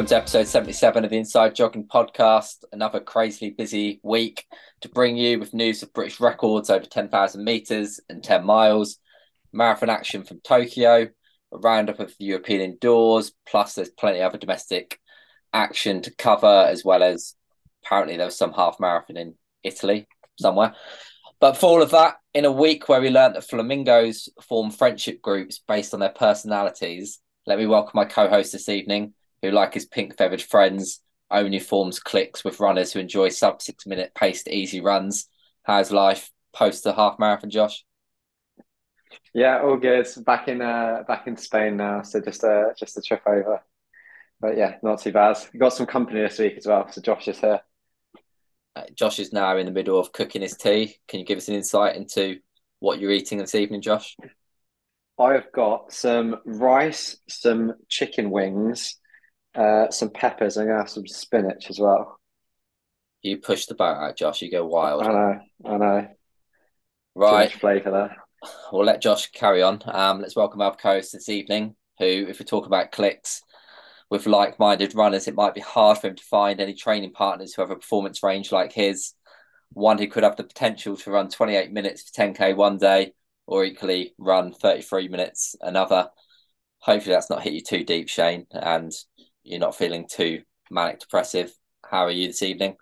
Welcome to episode 77 of the Inside Jogging Podcast. Another crazily busy week to bring you with news of British records over 10,000 metres and 10 miles, marathon action from Tokyo, a roundup of the European indoors, plus there's plenty of other domestic action to cover, as well as apparently there was some half marathon in Italy somewhere. But for all of that, in a week where we learned that flamingos form friendship groups based on their personalities, let me welcome my co host this evening, who, like his pink feathered friends, only forms cliques with runners who enjoy sub six minute paced easy runs. How's life post the half marathon, Josh? Yeah, all good. Back in uh, back in Spain now, so just a just a trip over. But yeah, not too bad. Got some company this week as well. So Josh is here. Uh, Josh is now in the middle of cooking his tea. Can you give us an insight into what you're eating this evening, Josh? I've got some rice, some chicken wings, uh, some peppers. I'm gonna have some spinach as well. You push the boat out, Josh. You go wild. I know. I know. Right. Flavour there we'll let Josh carry on. Um, let's welcome our co-host this evening, who, if we talk about clicks with like-minded runners, it might be hard for him to find any training partners who have a performance range like his. One who could have the potential to run 28 minutes for 10k one day, or equally run 33 minutes another. Hopefully, that's not hit you too deep, Shane, and you're not feeling too manic depressive. How are you this evening?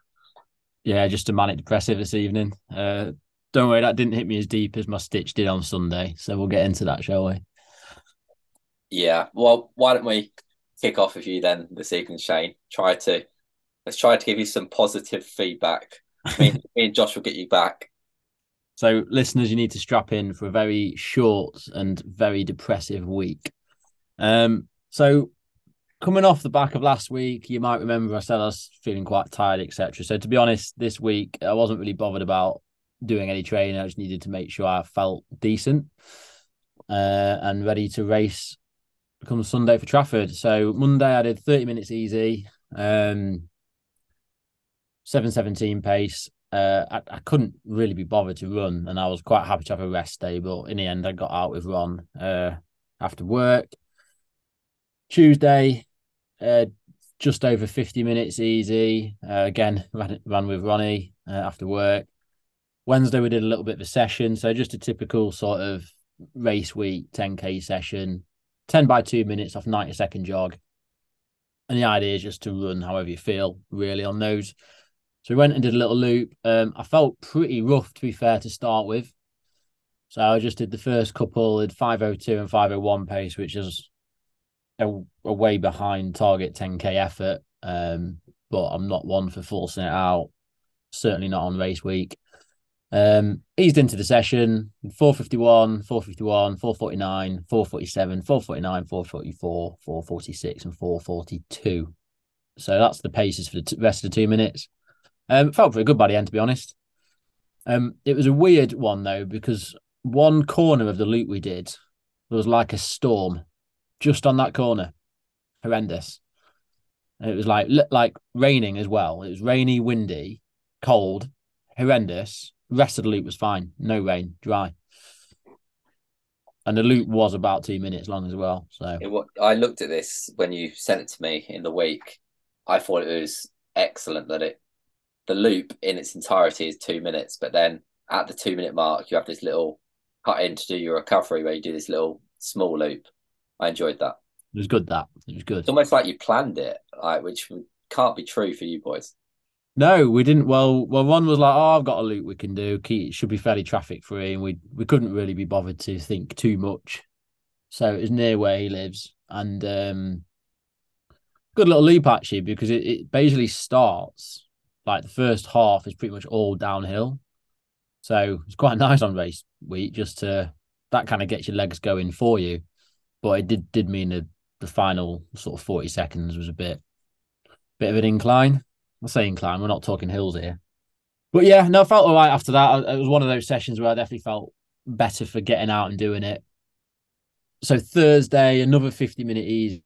Yeah, just a manic depressive this evening. Uh, don't worry, that didn't hit me as deep as my stitch did on Sunday. So we'll get into that, shall we? Yeah. Well, why don't we kick off with you then this evening, Shane? Try to let's try to give you some positive feedback. me, me and Josh will get you back. So, listeners, you need to strap in for a very short and very depressive week. Um, so coming off the back of last week, you might remember I said I was feeling quite tired, etc. So to be honest, this week I wasn't really bothered about doing any training. I just needed to make sure I felt decent uh, and ready to race come Sunday for Trafford. So Monday I did 30 minutes easy, um, 717 pace. Uh, I, I couldn't really be bothered to run, and I was quite happy to have a rest day. But in the end, I got out with Ron uh, after work. Tuesday, uh, just over 50 minutes easy. Uh, again, ran, ran with Ronnie uh, after work. Wednesday we did a little bit of a session, so just a typical sort of race week 10k session, 10 by two minutes off 90 second jog. And the idea is just to run however you feel really on those. So we went and did a little loop. Um, I felt pretty rough to be fair to start with. So I just did the first couple at 502 and 501 pace, which is a, a way behind target 10k effort. Um, but I'm not one for forcing it out. Certainly not on race week. Um, eased into the session 451, 451, 449, 447, 449, 444, 446, and 442. So that's the paces for the t- rest of the two minutes. Um, felt pretty good by the end, to be honest. Um, it was a weird one though because one corner of the loop we did was like a storm, just on that corner, horrendous. And it was like like raining as well. It was rainy, windy, cold, horrendous Rest of the loop was fine. No rain, dry. And the loop was about two minutes long as well. So it, I looked at this when you sent it to me in the week. I thought it was excellent that it the loop in its entirety is two minutes, but then at the two minute mark you have this little cut in to do your recovery where you do this little small loop. I enjoyed that. It was good. That it was good. It's almost like you planned it, like which can't be true for you boys. No, we didn't. Well, well, one was like, "Oh, I've got a loop we can do. It should be fairly traffic free," and we we couldn't really be bothered to think too much. So it was near where he lives, and um, good little loop actually because it, it basically starts like the first half is pretty much all downhill. So it's quite nice on race week just to that kind of gets your legs going for you. But it did did mean that the final sort of forty seconds was a bit bit of an incline. I'm saying climb. We're not talking hills here. But yeah, no, I felt all right after that. It was one of those sessions where I definitely felt better for getting out and doing it. so Thursday, another 50 minute easy.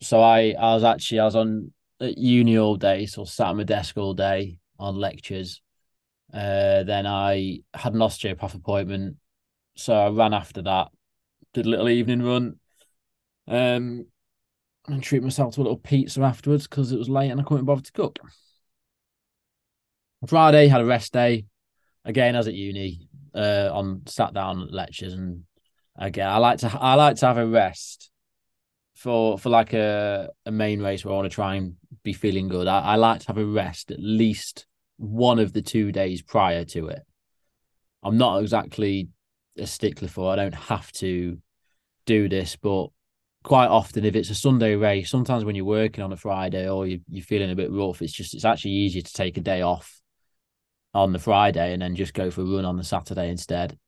So I, I was actually, I was on at uni all day, so sat at my desk all day on lectures. Uh, then I had an osteopath appointment. So I ran after that, did a little evening run, um, and treat myself to a little pizza afterwards because it was late and I couldn't bother to cook. Friday had a rest day. Again, as at uni, uh, on sat down lectures, and again, I like to I like to have a rest for for like a a main race where I want to try and be feeling good. I, I like to have a rest at least one of the two days prior to it. I'm not exactly a stickler for. I don't have to do this, but quite often if it's a Sunday race, sometimes when you're working on a Friday or you, you're feeling a bit rough, it's just it's actually easier to take a day off on the Friday and then just go for a run on the Saturday instead.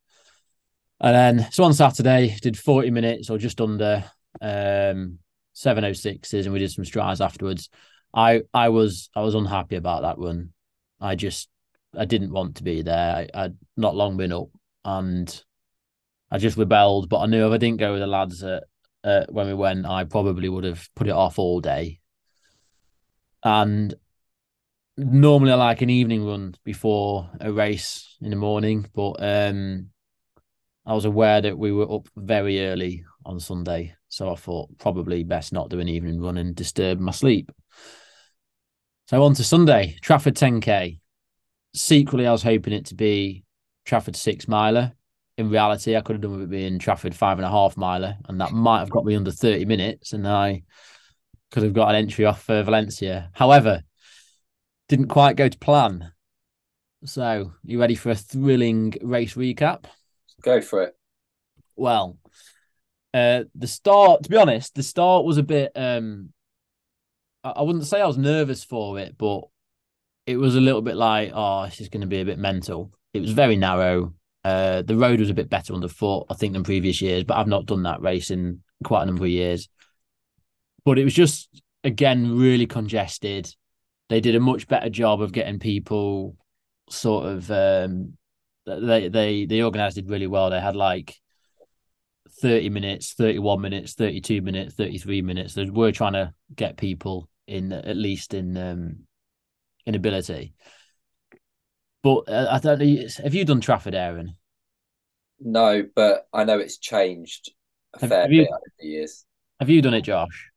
And then so on Saturday, did 40 minutes or just under um 706s and we did some strides afterwards. I I was I was unhappy about that run. I just I didn't want to be there. I, I'd not long been up and I just rebelled. But I knew if I didn't go with the lads at, uh, when we went, I probably would have put it off all day. And normally I like an evening run before a race in the morning, but um, I was aware that we were up very early on Sunday, so I thought probably best not do an evening run and disturb my sleep. So on to Sunday, Trafford 10k. Secretly, I was hoping it to be Trafford six miler. In reality, I could have done with it being Trafford five and a half miler, and that might have got me under 30 minutes, and I could have got an entry off for Valencia. However, didn't quite go to plan. So, you ready for a thrilling race recap? Go for it. Well, uh, the start, to be honest, the start was a bit. um I, I wouldn't say I was nervous for it, but it was a little bit like, oh, this is going to be a bit mental. It was very narrow. Uh, the road was a bit better underfoot, I think, than previous years, but I've not done that race in quite a number of years. But it was just again really congested. They did a much better job of getting people sort of um, they they they organized it really well. They had like 30 minutes, 31 minutes, 32 minutes, 33 minutes. They were trying to get people in at least in um in ability. But uh, I don't know. Have you done Trafford, Aaron? No, but I know it's changed a Have- fair have you- bit over the years. Have you done it, Josh?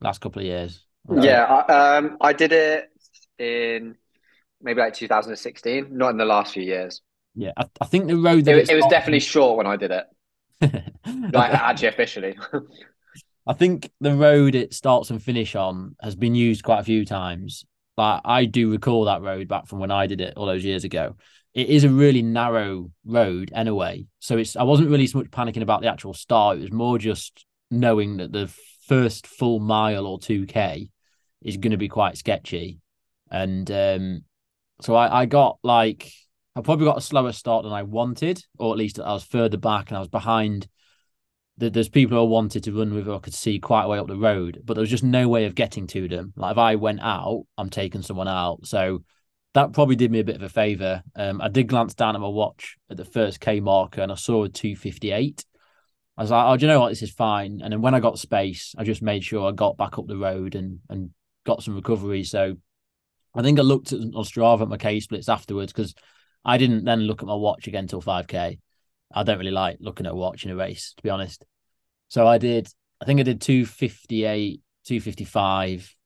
Last couple of years. Yeah, I, um, I did it in maybe like 2016, not in the last few years. Yeah. I, I think the road It, that was- it was started- definitely short when I did it, like actually officially. I think the road it starts and finish on has been used quite a few times. Like I do recall that road back from when I did it all those years ago. It is a really narrow road anyway. So it's I wasn't really so much panicking about the actual start. It was more just knowing that the first full mile or 2k is going to be quite sketchy. And um so I, I got like I probably got a slower start than I wanted, or at least I was further back and I was behind there's people I wanted to run with I could see quite way up the road, but there was just no way of getting to them. Like if I went out, I'm taking someone out. So that probably did me a bit of a favour. Um, I did glance down at my watch at the first K marker and I saw a 258. I was like, oh, do you know what? This is fine. And then when I got space, I just made sure I got back up the road and and got some recovery. So I think I looked at on Strava at my K splits afterwards because I didn't then look at my watch again till 5K. I don't really like looking at a watch in a race, to be honest. So I did, I think I did 258, 255,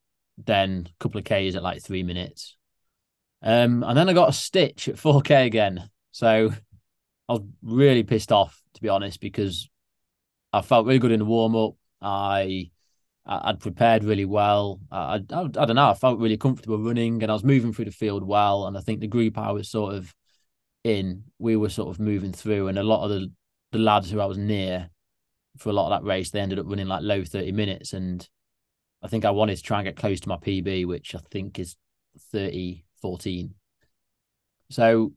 then a couple of Ks at like three minutes. Um, and then I got a stitch at 4K again. So I was really pissed off, to be honest, because I felt really good in the warm up. I I'd prepared really well. I, I I don't know. I felt really comfortable running, and I was moving through the field well. And I think the group I was sort of in, we were sort of moving through, and a lot of the the lads who I was near for a lot of that race, they ended up running like low thirty minutes, and I think I wanted to try and get close to my PB, which I think is 30 14. So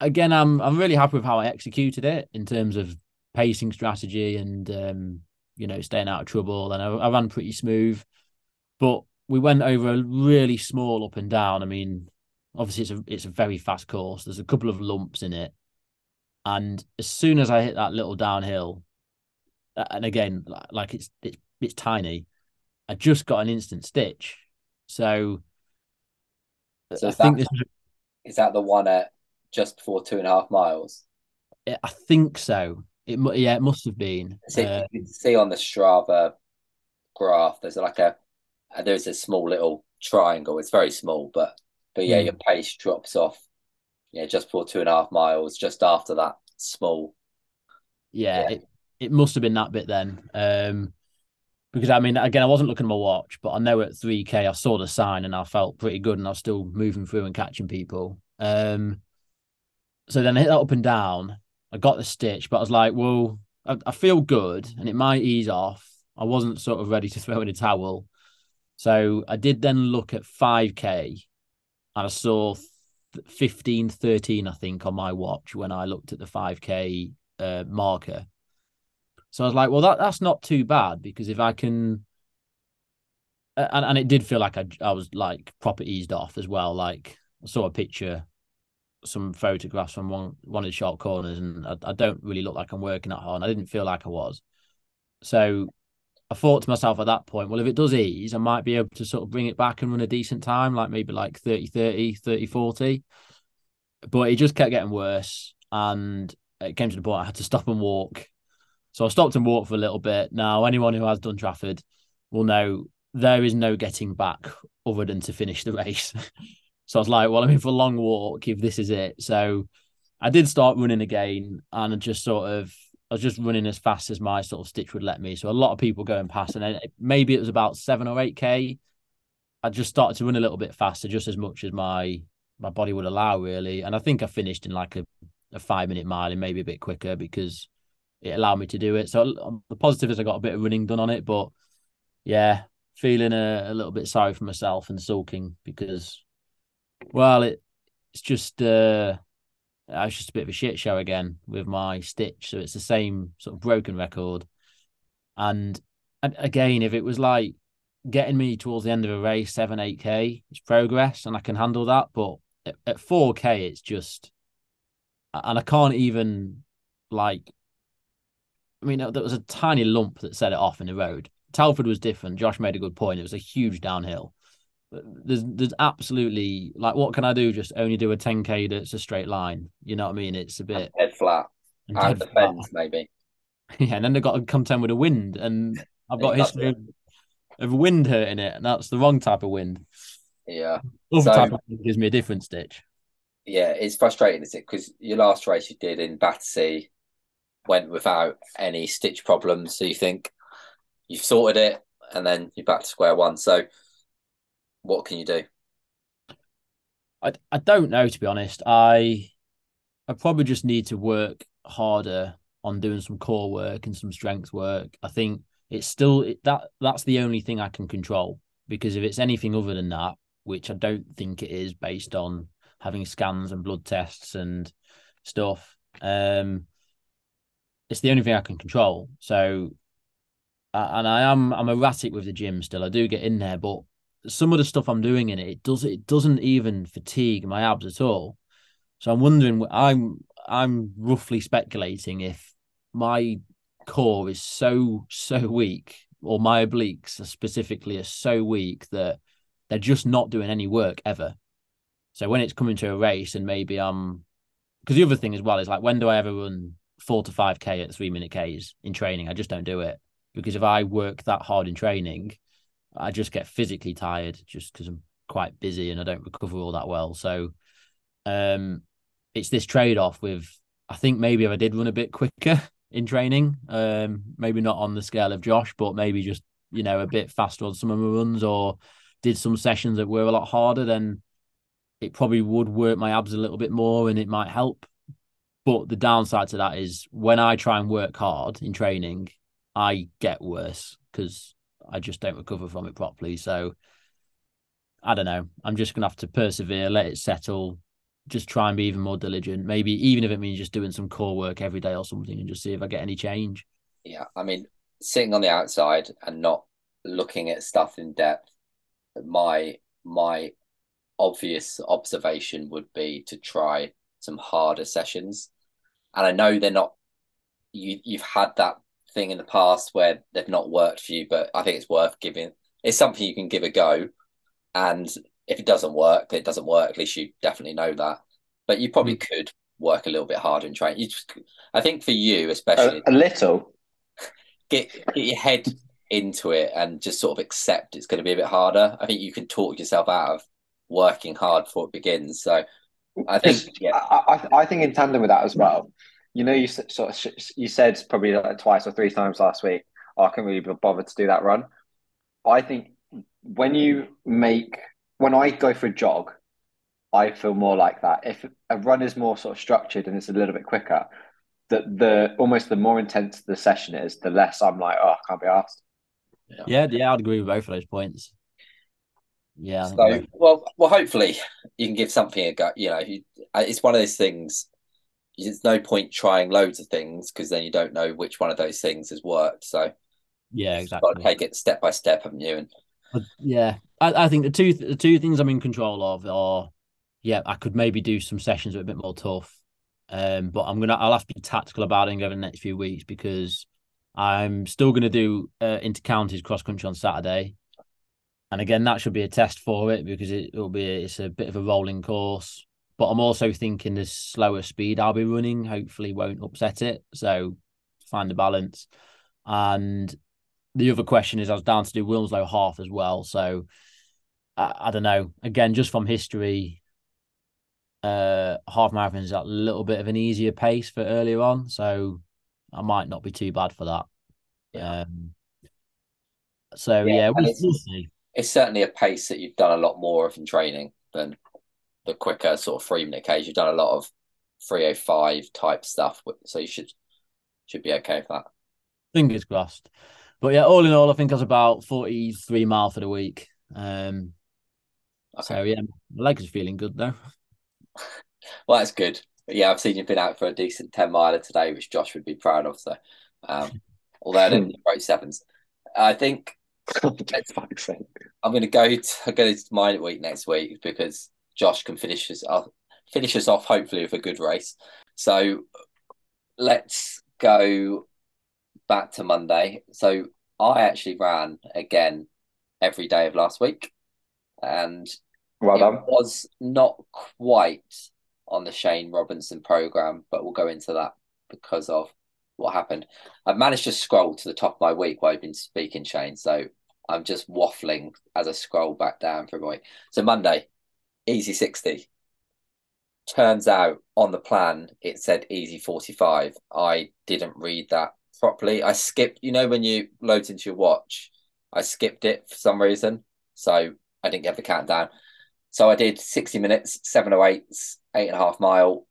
again, I'm I'm really happy with how I executed it in terms of pacing strategy and um, you know staying out of trouble, and I, I ran pretty smooth. But we went over a really small up and down. I mean, obviously it's a it's a very fast course. There's a couple of lumps in it, And as soon as I hit that little downhill, and again, like it's it's it's tiny, I just got an instant stitch. So, So I is think that, this is that the one at just before two and a half miles? I think so. It yeah, it must have been. See, Uh, you can see on the Strava graph, there's like a uh, there's a small little triangle. It's very small, but but yeah, Hmm. your pace drops off. Yeah, just before two and a half miles, just after that small. yeah, Yeah. it it must have been that bit then. Um, because I mean, again, I wasn't looking at my watch, but I know at three k I saw the sign and I felt pretty good, and I was still moving through and catching people. Um, so then I hit that up and down. I got the stitch, but I was like, well, I, I feel good, and it might ease off. I wasn't sort of ready to throw in a towel, so I did then look at five k, and I saw. 15 13 i think on my watch when i looked at the 5k uh, marker so I was like, well, that that's not too bad because if I can, and and it did feel like I I was like proper eased off as well. Like I saw a picture, some photographs from one one of the short corners, and I, I don't really look like I'm working that hard. I didn't feel like I was. So I thought to myself at that point, well, if it does ease, I might be able to sort of bring it back and run a decent time, like maybe like 30, 30, 30, 40. But it just kept getting worse. And it came to the point I had to stop and walk. So I stopped and walked for a little bit. Now, anyone who has done Trafford will know there is no getting back other than to finish the race. so I was like, well, I'm in for a long walk if this is it. So I did start running again and I just sort of I was just running as fast as my sort of stitch would let me. So a lot of people going past, and then maybe it was about seven or eight k. I just started to run a little bit faster, just as much as my my body would allow, really. And I think I finished in like a, a five minute mile and maybe a bit quicker because it allowed me to do it. So the positive is I got a bit of running done on it, but yeah, feeling a, a little bit sorry for myself and sulking because, well, it it's just uh, I was just a bit of a shit show again with my stitch. So it's the same sort of broken record. And, and again, if it was like getting me towards the end of a race, seven, eight K, it's progress and I can handle that. But at, at 4K, it's just, and I can't even like, I mean, there was a tiny lump that set it off in the road. Telford was different. Josh made a good point. It was a huge downhill. There's there's absolutely like what can I do? Just only do a 10k that's a straight line. You know what I mean? It's a bit Dead flat. and And dead the flat. fence, maybe. Yeah, and then they've got to contend with a wind, and I've got a history of, of wind hurting it, and that's the wrong type of wind. Yeah. Other So- type of wind gives me a different stitch. Yeah, it's frustrating, is it? Because your last race you did in Battersea went without any stitch problems. So you think you've sorted it and then you're back to square one. So what can you do? I I don't know to be honest. I I probably just need to work harder on doing some core work and some strength work. I think it's still that that's the only thing I can control because if it's anything other than that, which I don't think it is based on having scans and blood tests and stuff, um, it's the only thing I can control. So, uh, and I am I'm erratic with the gym still. I do get in there, but some of the stuff I'm doing in it, it does it doesn't even fatigue my abs at all. So I'm wondering, I'm I'm roughly speculating if my core is so so weak, or my obliques specifically are so weak that they're just not doing any work ever. So when it's coming to a race, and maybe I'm because the other thing as well is like when do I ever run four to five k at three minute k's in training? I just don't do it because if I work that hard in training, I just get physically tired just because I'm quite busy and I don't recover all that well. So um it's this trade off with I think maybe if I did run a bit quicker in training, um, maybe not on the scale of Josh, but maybe just, you know, a bit faster on some of my runs or did some sessions that were a lot harder, then it probably would work my abs a little bit more and it might help. But the downside to that is when I try and work hard in training, I get worse because I just don't recover from it properly. So I don't know. I'm just gonna have to persevere, let it settle, just try and be even more diligent. Maybe even if it means just doing some core work every day or something, and just see if I get any change. Yeah, I mean, sitting on the outside and not looking at stuff in depth, my my obvious observation would be to try some harder sessions. and I know they're not. You you've had that thing in the past where they've not worked for you, but I think it's worth giving. It's something you can give a go, and if it doesn't work, it doesn't work. At least you definitely know that. But you probably mm. could work a little bit harder and train. You just, I think for you especially, a, a little. Get get your head into it and just sort of accept it's going to be a bit harder. I think you can talk yourself out of working hard before it begins. So I think, yeah, I, I, I think in tandem with that as well. You know, you sort of you said probably like twice or three times last week. Oh, I can't really be bothered to do that run. I think when you make when I go for a jog, I feel more like that. If a run is more sort of structured and it's a little bit quicker, the the almost the more intense the session is, the less I'm like, oh, I can't be asked. Yeah, yeah, yeah I'd agree with both of those points. Yeah. So, well, well, hopefully you can give something a go. You know, it's one of those things. There's no point trying loads of things because then you don't know which one of those things has worked. So, yeah, exactly. Take it step by step, haven't you? And but, yeah, I, I think the two the two things I'm in control of are, yeah, I could maybe do some sessions that are a bit more tough, um, but I'm gonna I'll have to be tactical about it over the next few weeks because I'm still gonna do uh, inter counties cross country on Saturday and again that should be a test for it because it will be a, it's a bit of a rolling course. But i'm also thinking the slower speed i'll be running hopefully won't upset it. So find the balance. And the other question is i was down to do wilmslow half as well. So I, I don't know. Again just from history uh half marathon is a little bit of an easier pace for earlier on. So i might not be too bad for that. Yeah. um so yeah, yeah we'll see it's certainly a pace that you've done a lot more of in training than the quicker sort of three minute Ks. You've done a lot of 305 type stuff, so you should should be okay with that. Fingers crossed. But yeah, all in all, I think I was about 43 mile for the week. Um, okay. So yeah, my legs are feeling good though. well, that's good. But yeah, I've seen you've been out for a decent 10 miler today, which Josh would be proud of. So, um, although I didn't write sevens, I think I'm going to go to go to my week next week because Josh can finish us off, finish us off hopefully with a good race. So let's go back to Monday. So I actually ran again every day of last week, and well done. was not quite on the Shane Robinson program, but we'll go into that because of what happened. I've managed to scroll to the top of my week while I've been speaking, Shane. So I'm just waffling as I scroll back down for a week. So Monday, easy 60. Turns out on the plan it said easy 45. I didn't read that properly. I skipped, you know, when you load into your watch, I skipped it for some reason. So I didn't get the countdown. So I did 60 minutes, 708s, eight and a half mile,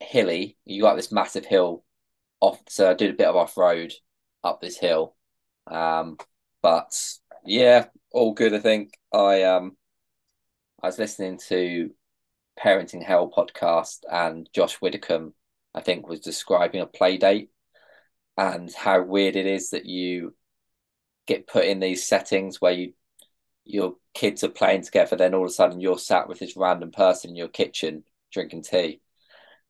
hilly. You got this massive hill off. So I did a bit of off road up this hill. Um, but yeah, all good. I think I um I was listening to Parenting Hell podcast and Josh Widdicombe, I think, was describing a play date and how weird it is that you get put in these settings where you your kids are playing together, then all of a sudden you're sat with this random person in your kitchen drinking tea.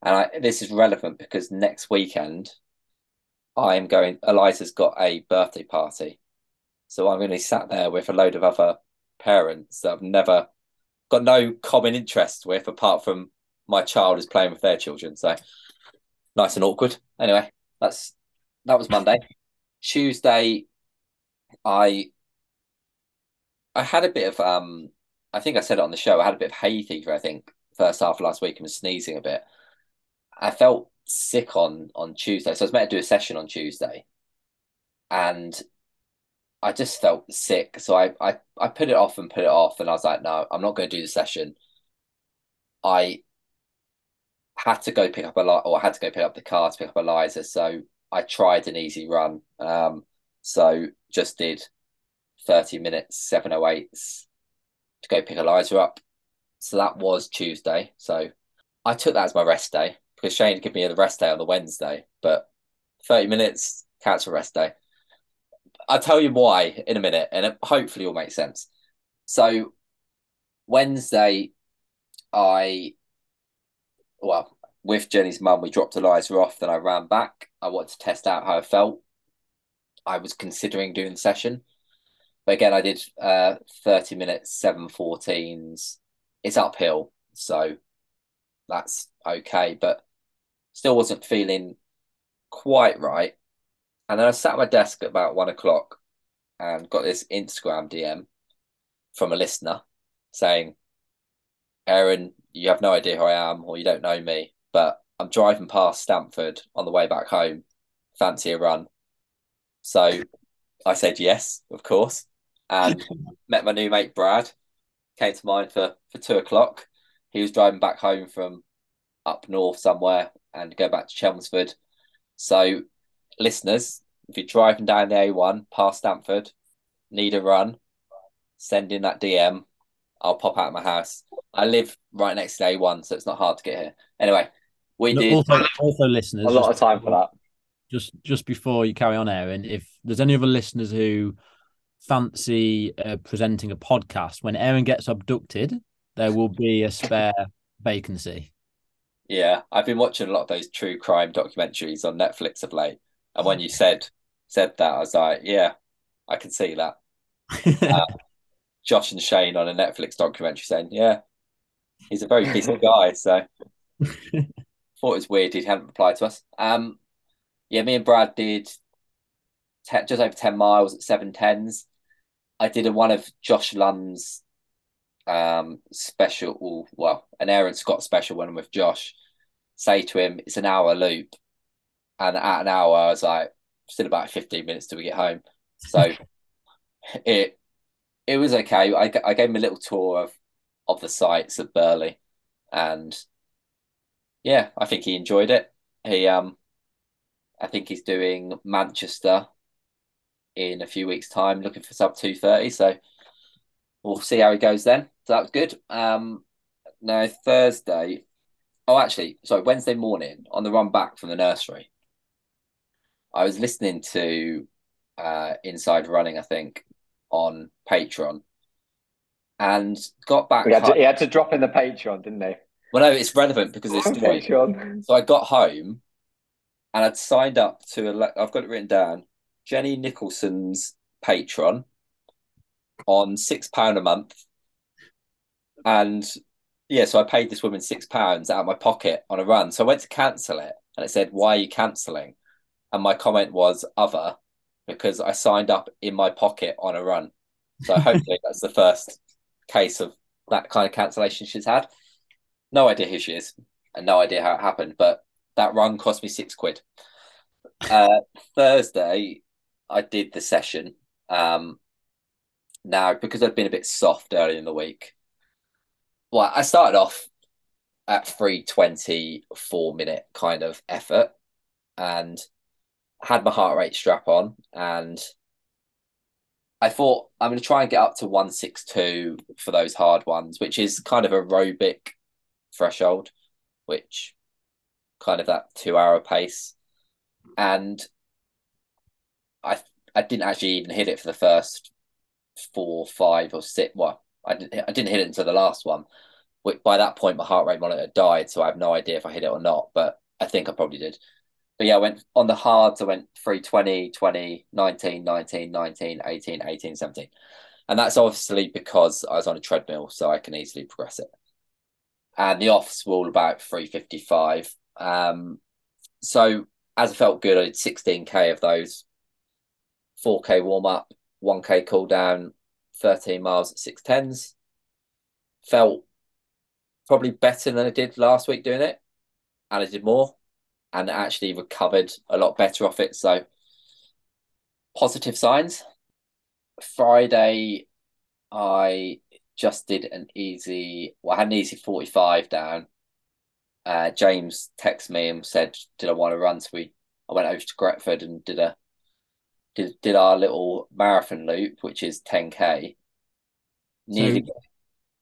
And I, this is relevant because next weekend I'm going. Eliza's got a birthday party, so I'm going to be sat there with a load of other parents that I've never got no common interest with apart from my child is playing with their children. So nice and awkward. Anyway, that's that was Monday. Tuesday, I I had a bit of um I think I said it on the show. I had a bit of hay fever. I think first half last week and was sneezing a bit. I felt sick on on Tuesday, so I was meant to do a session on Tuesday, and I just felt sick. So I, I, I put it off and put it off. And I was like, no, I'm not going to do the session. I had to go pick up a lot, or I had to go pick up the car to pick up Eliza. So I tried an easy run. Um, so just did 30 minutes, 708s to go pick Eliza up. So that was Tuesday. So I took that as my rest day because Shane gave me the rest day on the Wednesday, but 30 minutes counts for rest day. I'll tell you why in a minute, and it hopefully will make sense. So Wednesday, I well, with Jenny's mum, we dropped Eliza off. Then I ran back. I wanted to test out how I felt. I was considering doing the session, but again, I did uh, 30 minutes, 714s. It's uphill, so that's okay, but still wasn't feeling quite right. And then I sat at my desk at about one o'clock and got this Instagram DM from a listener saying, Aaron, you have no idea who I am or you don't know me, but I'm driving past Stamford on the way back home. Fancy a run. So I said yes, of course, and met my new mate Brad. Came to mind for for two o'clock. He was driving back home from up north somewhere and go back to Chelmsford. So, listeners, if you're driving down the A1 past Stamford, need a run, send in that DM. I'll pop out of my house. I live right next to A1, so it's not hard to get here. Anyway, we No, did. Also, also, listeners, A lot of time for that. just just before you carry on, Aaron, if there's any other listeners who fancy uh, presenting a podcast, when Aaron gets abducted, there will be a spare vacancy. Yeah, I've been watching a lot of those true crime documentaries on Netflix of late, and when you said said that, I was like, yeah, I can see that. Josh and Shane on a Netflix documentary saying, yeah, he's a very busy guy, so thought it was weird he hadn't replied to us. Um, yeah, me and Brad did te- just over ten miles at seven tens. I did a one of Josh Lund's um special, well, an Aaron Scott special when I'm with Josh. Say to him, it's an hour loop, and at an hour, I was like, still about fifteen minutes till we get home. So it it was okay. I, I gave him a little tour of of the sites of Burghley, and yeah, I think he enjoyed it. He um, I think he's doing Manchester in a few weeks' time, looking for sub two thirty. So we'll see how he goes then. So that's good. Um, now Thursday, oh actually, sorry, Wednesday morning on the run back from the nursery, I was listening to uh Inside Running, I think, on Patreon, and got back. He had, to, he had to drop in the Patreon, didn't he? Well, no, it's relevant because it's. Patreon. So I got home and I'd signed up to a, I've got it written down, Jenny Nicholson's Patreon on six pound a month. And yeah, so I paid this woman six pounds out of my pocket on a run. So I went to cancel it and it said, Why are you cancelling? And my comment was other because I signed up in my pocket on a run. So hopefully that's the first case of that kind of cancellation she's had. No idea who she is and no idea how it happened, but that run cost me six quid. Uh, Thursday, I did the session. Um, now, because I'd been a bit soft early in the week, well, I started off at 324 minute kind of effort and had my heart rate strap on. And I thought I'm going to try and get up to 162 for those hard ones, which is kind of aerobic threshold, which kind of that two hour pace. And I I didn't actually even hit it for the first four, five, or six. Well, I didn't I didn't hit it until the last one. Which by that point my heart rate monitor died, so I have no idea if I hit it or not, but I think I probably did. But yeah, I went on the hards, I went 320, 20, 19, 19, 19, 18, 18, 17. And that's obviously because I was on a treadmill, so I can easily progress it. And the offs were all about 355. Um, so as I felt good, I did 16k of those, 4k warm up, 1k cool down, 13 miles at six tens. Felt probably better than I did last week doing it, and I did more, and actually recovered a lot better off it. So positive signs. Friday, I just did an easy. Well, I had an easy 45 down. Uh, James texted me and said, "Did I want to run?" So we, I went over to Greatford and did a did did our little marathon loop, which is 10k. Nearly,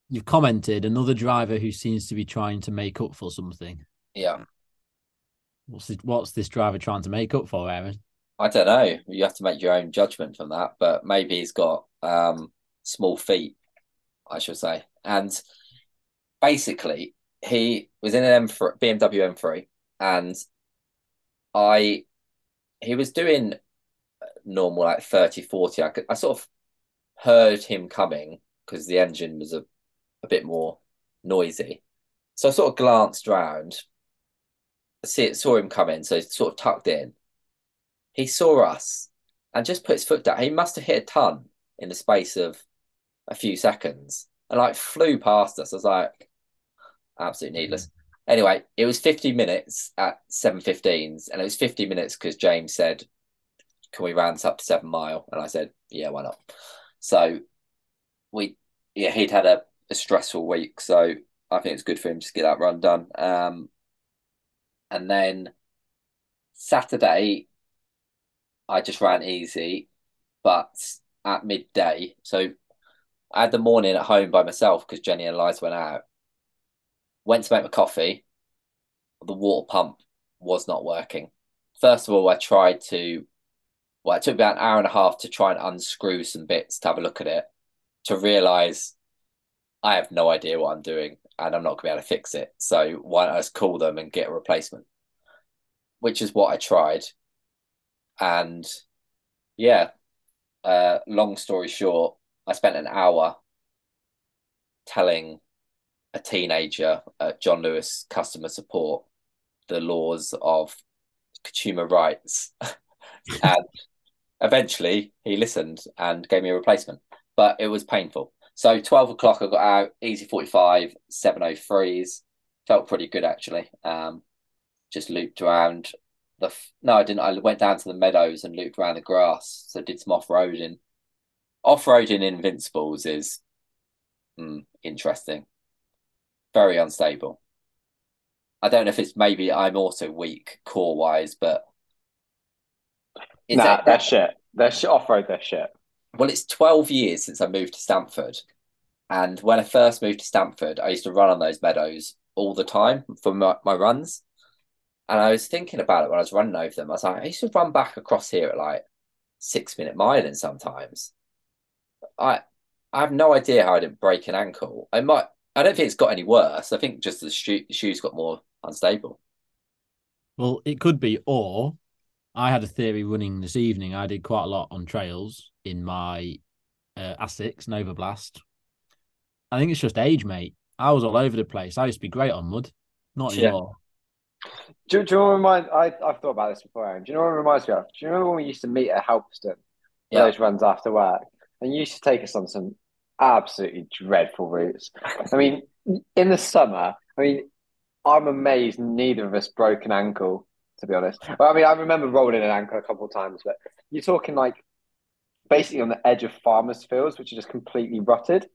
You've commented another driver who seems to be trying to make up for something. yeah. What's this, what's this driver trying to make up for, Aaron? I don't know. You have to make your own judgment from that, but maybe he's got um small feet, I should say. And basically, he was in an M3, BMW M3, and I he was doing normal like 30, 40. I, could, I sort of heard him coming because the engine was a, a bit more noisy. So I sort of glanced around, see it, saw him coming, so sort of tucked in. He saw us and just put his foot down. He must have hit a ton in the space of a few seconds and like flew past us. I was like, absolutely needless. Anyway, it was 50 minutes at 7.15s, and it was 50 minutes because James said, Can we round this up to seven mile? And I said, Yeah, why not? So we, yeah, he'd had a, a stressful week. So I think it's good for him to get that run done. Um, and then Saturday, I just ran easy, but at midday. So I had the morning at home by myself because Jenny and Liza went out. Went to make my coffee. The water pump was not working. First of all, I tried to, well, it took about an hour and a half to try and unscrew some bits to have a look at it to realize I have no idea what I'm doing and I'm not going to be able to fix it. So why don't I just call them and get a replacement? Which is what I tried. And yeah, uh, long story short, I spent an hour telling a teenager at John Lewis customer support the laws of consumer rights. and eventually he listened and gave me a replacement, but it was painful. So 12 o'clock, I got out, easy 45, 703s. Felt pretty good actually. Um, just looped around the. No, I didn't. I went down to the meadows and looped around the grass. So did some off roading. Off roading Invincibles is mm, interesting very unstable. I don't know if it's maybe I'm also weak core wise, but nah, they're shit. They're shit off road. They're shit. Well, it's 12 years since I moved to Stamford. And when I first moved to Stamford, I used to run on those meadows all the time for my, my runs. And I was thinking about it when I was running over them. I was like, I used to run back across here at like six minute miling sometimes. I I have no idea how I didn't break an ankle. I might I don't think it's got any worse. I think just the shoe, shoes got more unstable. Well, it could be, or I had a theory running this evening. I did quite a lot on trails in my uh, Asics Novablast. I think it's just age, mate. I was all over the place. I used to be great on mud, not yeah. anymore. Do, do you know what remind? I I've thought about this before. Aaron. Do you know what reminds me of? Do you remember when we used to meet at Helpston? Yeah. Those runs after work, and you used to take us on some absolutely dreadful routes. I mean, in the summer, I mean, I'm amazed neither of us broke an ankle, to be honest. Well, I mean, I remember rolling an ankle a couple of times, but you're talking like basically on the edge of farmers' fields, which are just completely rutted.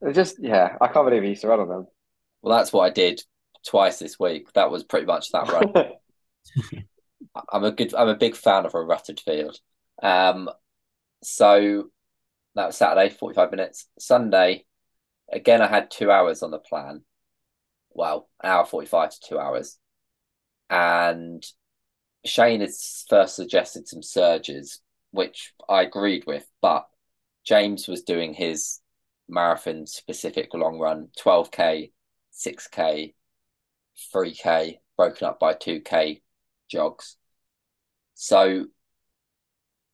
It's just, yeah, I can't believe he used to run on them. Well, that's what I did twice this week. That was pretty much that run. I'm a good, I'm a big fan of a rutted field. Um, so that was Saturday, 45 minutes. Sunday, again, I had two hours on the plan. Well, an hour 45 to two hours. And Shane had first suggested some surges, which I agreed with. But James was doing his marathon specific long run 12k, 6k, 3k, broken up by 2k jogs. So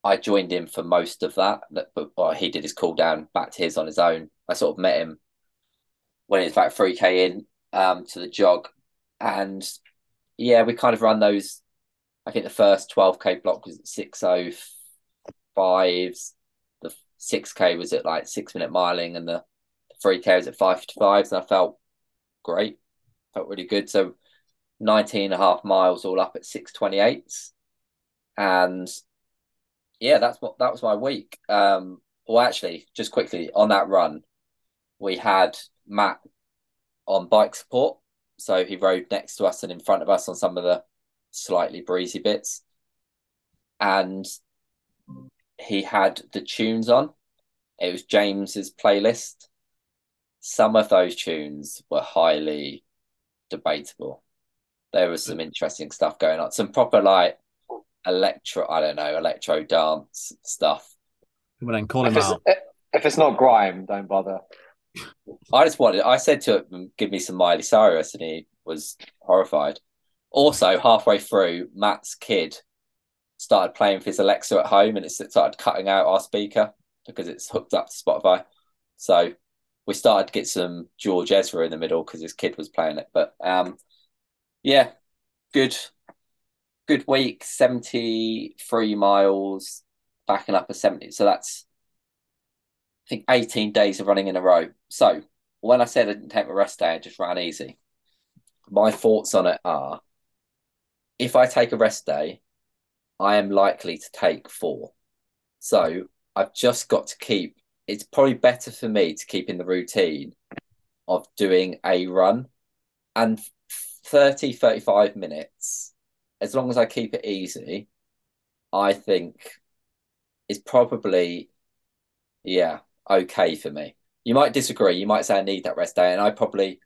I joined him for most of that, but well, he did his cool down back to his on his own. I sort of met him when it's about 3k in um, to the jog. And yeah, we kind of run those. I think the first 12k block was 605 fives. The six k was at like six minute miling, and the three k was at five fifty fives, and I felt great, felt really good. So 19 and a half miles all up at six twenty eights, and yeah, that's what that was my week. Um, well, actually, just quickly on that run, we had Matt on bike support, so he rode next to us and in front of us on some of the slightly breezy bits. And he had the tunes on. It was James's playlist. Some of those tunes were highly debatable. There was some interesting stuff going on. Some proper like electro, I don't know, electro dance stuff. Well, then call him if out. If it's not grime, don't bother. I just wanted. I said to him, "Give me some Miley Cyrus," and he was horrified. Also, halfway through, Matt's kid started playing with his Alexa at home, and it started cutting out our speaker because it's hooked up to Spotify. So we started to get some George Ezra in the middle because his kid was playing it. But um, yeah, good, good week. Seventy three miles, backing up a seventy. So that's I think eighteen days of running in a row. So when I said I didn't take a rest day, I just ran easy. My thoughts on it are: if I take a rest day, I am likely to take four. So I've just got to keep it's probably better for me to keep in the routine of doing a run and 30 35 minutes. As long as i keep it easy i think is probably yeah okay for me. You might disagree. You might say i need that rest day and i probably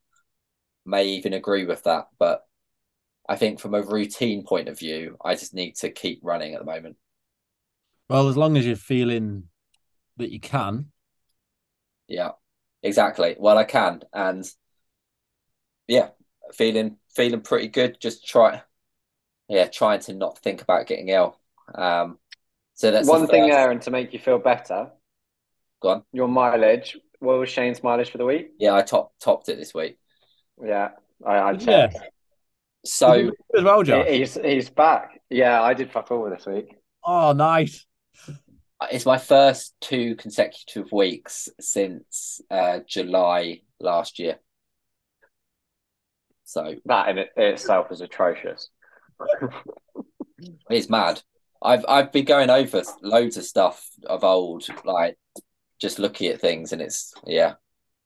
may even agree with that but i think from a routine point of view i just need to keep running at the moment well as long as you're feeling that you can yeah, exactly. Well, I can, and yeah, feeling feeling pretty good. Just try, yeah, trying to not think about getting ill. Um, so that's one thing, Aaron, to make you feel better. Go on. Your mileage. What was Shane's mileage for the week? Yeah, I top topped it this week. Yeah, I, I checked. Yeah. So as well, Josh. He's he's back. Yeah, I did fuck all this week. Oh, nice it's my first two consecutive weeks since uh, July last year. So that in, it, itself is atrocious. it's mad. I've I've been going over loads of stuff of old, like just looking at things, and it's yeah,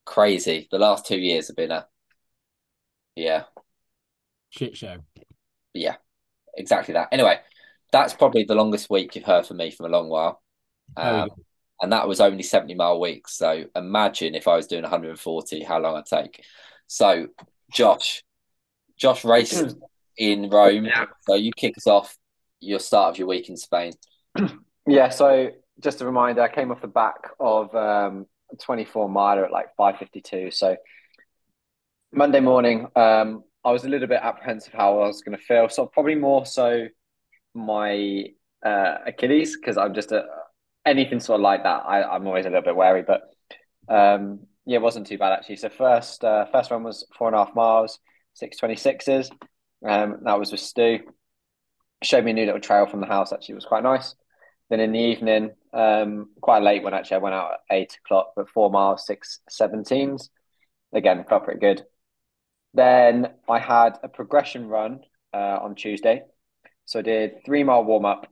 crazy. The last two years have been a yeah shit show. Yeah, exactly that. Anyway, that's probably the longest week you've heard from me from a long while. Um, and that was only 70 mile weeks. So imagine if I was doing 140, how long I'd take. So, Josh, Josh raced in Rome. Yeah. So you kick us off your start of your week in Spain. Yeah. So just a reminder, I came off the back of um, 24 miler at like 5:52. So Monday morning, um, I was a little bit apprehensive how I was going to feel. So probably more so my uh, Achilles because I'm just a anything sort of like that, I, am always a little bit wary. But um, yeah, it wasn't too bad actually. So first uh, first run was four and a half miles, six twenty sixes. Um, that was with Stu. Showed me a new little trail from the house. Actually, it was quite nice. Then in the evening, um, quite late when actually I went out at eight o'clock, but four miles, six seventeens. Again, felt pretty good. Then I had a progression run uh, on Tuesday. So I did three mile warm up,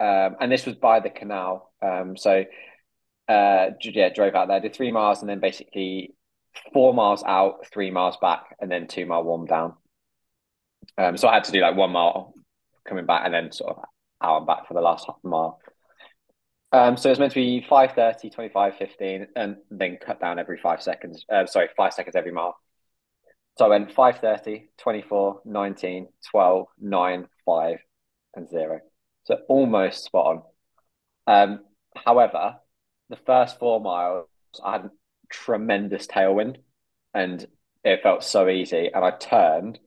um, and this was by the canal. Um, so uh, yeah, drove out there, did three miles, and then basically four miles out, three miles back, and then two mile warm down. Um, so I had to do like one mile coming back, and then sort of out and back for the last half mile. Um, so it's meant to be 5.30, 25, 15, and then cut down every five seconds. Uh, sorry, five seconds every mile. So I went 5.30, 24, 19, 12, 9, 5, and 0. So almost spot on. Um, however, the first four miles, I had tremendous tailwind and it felt so easy. And I turned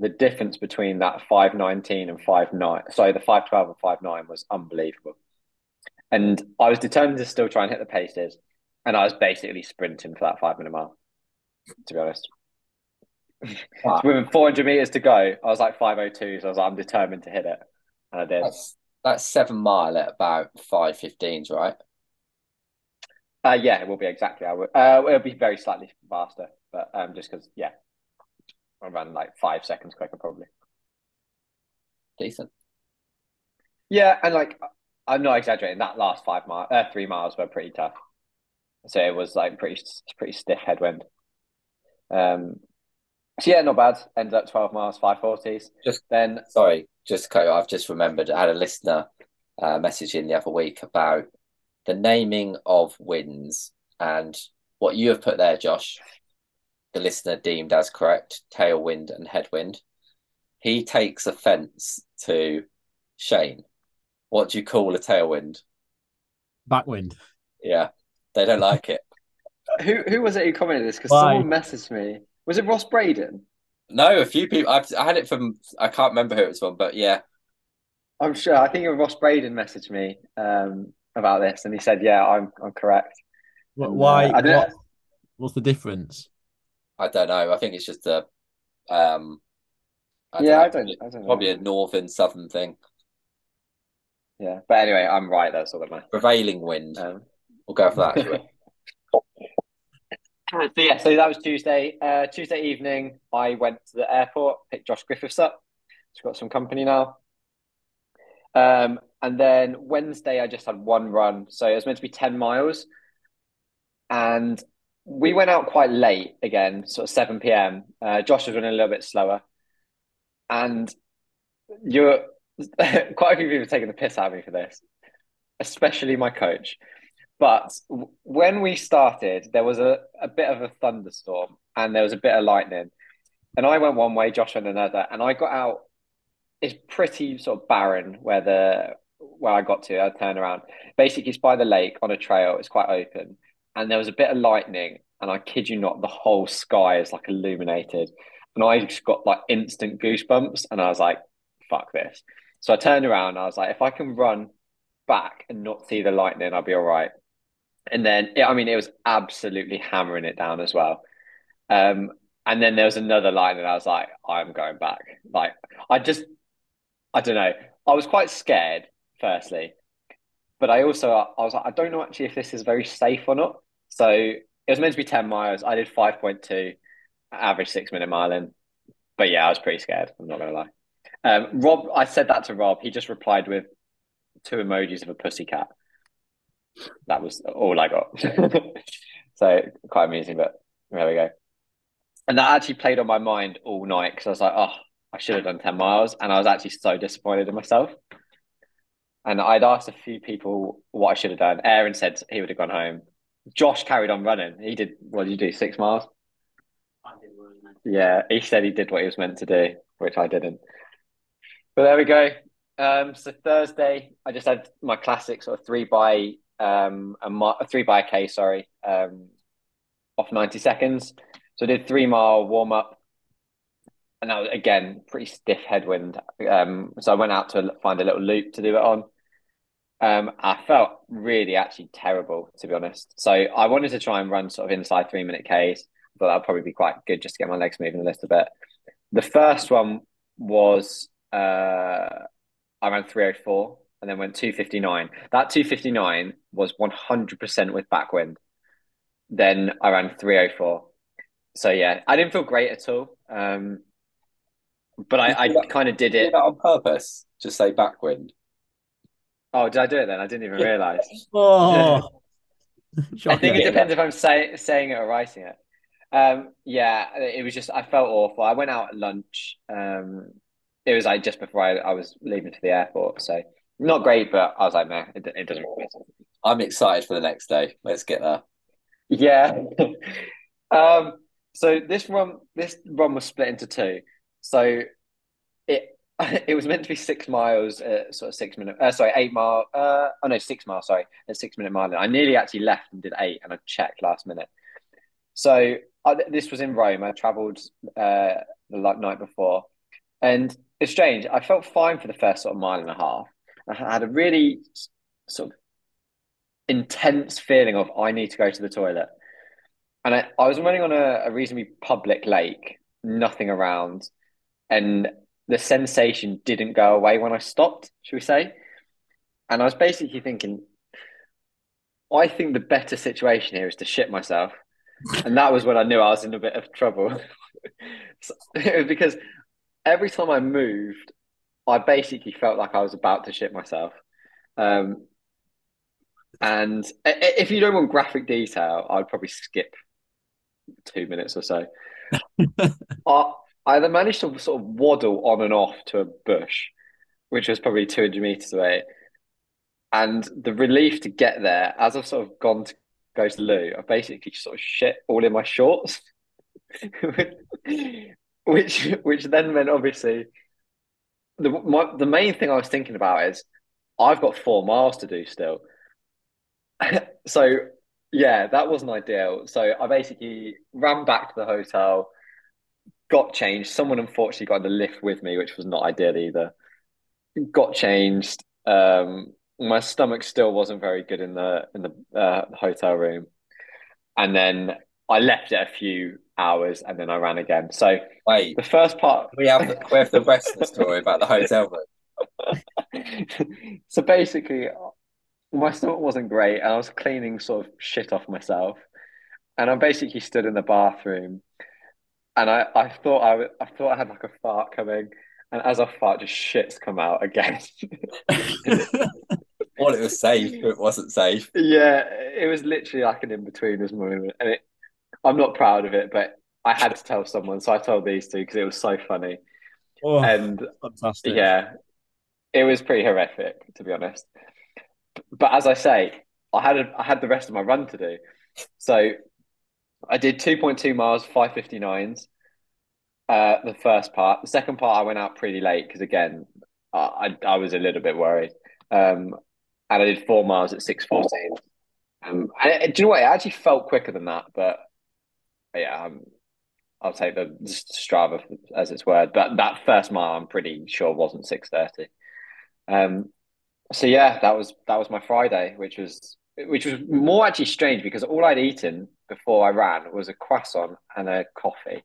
the difference between that 519 and 59, sorry, the 512 and 59 was unbelievable. And I was determined to still try and hit the paces. And I was basically sprinting for that five minute mile, to be honest. With 400 meters to go, I was like 502. So I was like, I'm determined to hit it. And I did. That's, that's seven mile at about 515s, right? Uh, yeah, it will be exactly. I would. Uh, it'll be very slightly faster, but um, just because, yeah, I run like five seconds quicker probably. Decent. Yeah, and like I'm not exaggerating. That last five mile, uh, three miles were pretty tough. So it was like pretty, pretty stiff headwind. Um, so yeah, not bad. Ended up 12 miles, 540s. Just then, sorry, just cut I've just remembered. I had a listener uh, message in the other week about the naming of wins and what you have put there, Josh. The listener deemed as correct: tailwind and headwind. He takes offence to Shane. What do you call a tailwind? Backwind. Yeah, they don't like it. who who was it who commented this? Because someone messaged me. Was it Ross Braden? No, a few people. I've, I had it from. I can't remember who it was from, but yeah, I'm sure. I think Ross Braden messaged me um, about this, and he said, "Yeah, I'm I'm correct." Wh- And, Why? uh, I don't- what- what's the difference? I don't know. I think it's just a. Um, I yeah, I don't. I don't know. Probably a northern southern thing. Yeah, but anyway, I'm right. That's all that matters. Prevailing wind. Um, We'll go for that. so yeah, so that was Tuesday. Uh, Tuesday evening, I went to the airport, picked Josh Griffiths up. He's got some company now. Um, and then Wednesday, I just had one run. So it was meant to be 10 miles. And we went out quite late again, sort of 7 p.m. Uh, Josh was running a little bit slower. And you're quite a few people taken the piss out of me for this, especially my coach. But when we started, there was a, a bit of a thunderstorm and there was a bit of lightning. And I went one way, Josh went another, and I got out. It's pretty sort of barren where the where I got to. I turned around. Basically, it's by the lake on a trail. It's quite open, and there was a bit of lightning. And I kid you not, the whole sky is like illuminated. And I just got like instant goosebumps, and I was like, "Fuck this!" So I turned around. I was like, "If I can run back and not see the lightning, I'll be all right." And then, I mean, it was absolutely hammering it down as well. Um, and then there was another line, and I was like, I'm going back. Like, I just, I don't know. I was quite scared, firstly, but I also, I was like, I don't know actually if this is very safe or not. So it was meant to be 10 miles. I did 5.2, average six minute mile in. But yeah, I was pretty scared. I'm not to lie. Um, Rob, I said that to Rob. He just replied with two emojis of a pussycat. That was all I got. so quite amusing, but there we go. And that actually played on my mind all night because I was like, oh, I should have done 10 miles. And I was actually so disappointed in myself. And I'd asked a few people what I should have done. Aaron said he would have gone home. Josh carried on running. He did, what did you do, six miles? Yeah, he said he did what he was meant to do, which I didn't. But there we go. Um, so Thursday, I just had my classic sort of three by um a, mi- a three by a K, sorry, um, off 90 seconds. So I did three mile warm up, and that was again pretty stiff headwind. Um, so I went out to find a little loop to do it on. Um, I felt really actually terrible to be honest. So I wanted to try and run sort of inside three minute Ks. But that'd probably be quite good just to get my legs moving a little bit. The first one was uh, I ran 304 and then went 259. That 259 was 100% with backwind. Then I ran 304. So yeah, I didn't feel great at all. Um, but I, I kind of did Did it. on purpose. Just say backwind. Oh, did I do it then? I didn't even Yeah. realize. Oh, I think it depends if I'm say, saying it or writing it. Um, yeah, it was just I felt awful. I went out at lunch. Um, it was like just before I, I was leaving for the airport, so not great. But I was like, man, it, it doesn't really matter. I'm excited for the next day. Let's get there. Yeah. um, so this run, this run was split into two. So it it was meant to be six miles, uh, sort of six minute. Uh, sorry, eight mile. Uh, oh no, six miles. Sorry, a six minute mile. I nearly actually left and did eight, and I checked last minute. So I, this was in Rome. I travelled uh, the like, night before, and it's strange. I felt fine for the first sort of mile and a half. I had a really sort of intense feeling of I need to go to the toilet, and I, I was running on a, a reasonably public lake, nothing around, and the sensation didn't go away when I stopped. Should we say? And I was basically thinking, I think the better situation here is to shit myself. And that was when I knew I was in a bit of trouble. So- because every time I moved, I basically felt like I was about to shit myself. Um, and if you don't want graphic detail, I'd probably skip two minutes or so. I, I then managed to sort of waddle on and off to a bush, which was probably 200 meters away. And the relief to get there, as I've sort of gone to go to the loo, I basically sort of shit all in my shorts, which which then meant obviously the my, the main thing I was thinking about is I've got four miles to do still. so yeah, that wasn't ideal. So I basically ran back to the hotel, got changed. Someone unfortunately got in the lift with me, which was not ideal either. Got changed. Um, my stomach still wasn't very good in the in the uh, hotel room, and then I left it a few hours, and then I ran again. So Wait, the first part, we have the, we have the rest of the story about the hotel room. so basically, my stomach wasn't great, and I was cleaning sort of shit off myself, and I basically stood in the bathroom, and I, I thought I, w- I thought I had like a fart coming, and as I fart, just shits come out again. Well, it was safe, but it wasn't safe. yeah, it was literally like an Inbetweeners moment, and it, I'm not proud of it, but I had to tell someone, so I told these two because it was so funny, Oh, and fantastic. Yeah, it was pretty horrific to be honest. But as I say, I had a, I had the rest of my run to do, so I did two point two miles, five fifty nines. Uh, the first part, the second part, I went out pretty late because again, I, I I was a little bit worried. Um, and I did four miles at six fourteen. Um, and it, do you know what? It actually felt quicker than that, but yeah, um, I'll take the Strava as its word. But that first mile, I'm pretty sure wasn't six thirty. Um, so yeah, that was that was my Friday, which was which was more actually strange because all I'd eaten before I ran was a croissant and a coffee.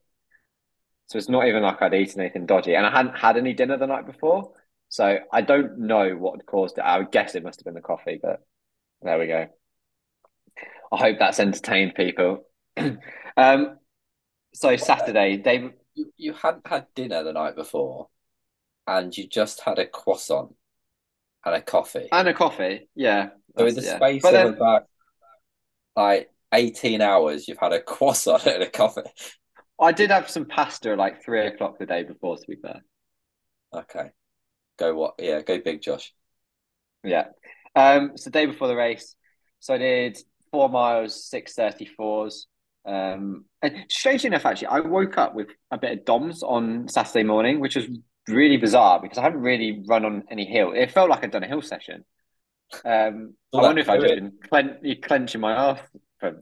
So it's not even like I'd eaten anything dodgy, and I hadn't had any dinner the night before. So I don't know what caused it. I would guess it must have been the coffee, but there we go. I hope that's entertained people. um, so Saturday, David. You, you hadn't had dinner the night before, and you just had a croissant and a coffee. And a coffee, yeah. so in the yeah. space But of then- about like eighteen hours, you've had a croissant and a coffee. I did have some pasta at like three o'clock the day before, to be fair. Okay, go what? Yeah, go big, Josh. Yeah. Um, so the day before the race, so I did four miles, six thirty fours. Um, and strangely enough, actually, I woke up with a bit of DOMS on Saturday morning, which was really bizarre because I hadn't really run on any hill. It felt like I'd done a hill session. Um, I wonder if I'd just been clen- clenching my ass for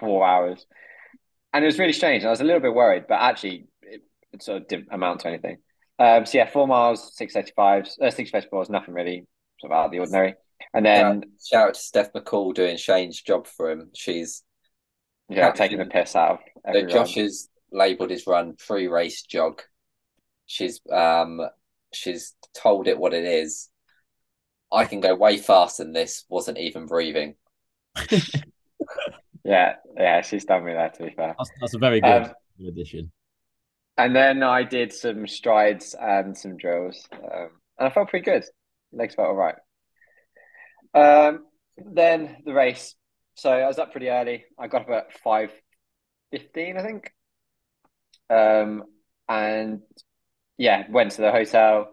four hours, and it was really strange. I was a little bit worried, but actually, it, it sort of didn't amount to anything. Um, so yeah, four miles, six thirty five, uh, six thirty fours, nothing really sort of out of the ordinary. And then Shout out to Steph McCall doing Shane's job for him. She's yeah, taking the piss out of so. Josh has labelled his run pre-race jog. She's um she's told it what it is. I can go way faster than this. Wasn't even breathing. Yeah, yeah, she's done me there to be fair. That's, that's a very good Um, addition. And then I did some strides and some drills, um, and I felt pretty good. Legs felt all right. Um, then the race. So I was up pretty early. I got up at five fifteen, I think. Um, and yeah, went to the hotel,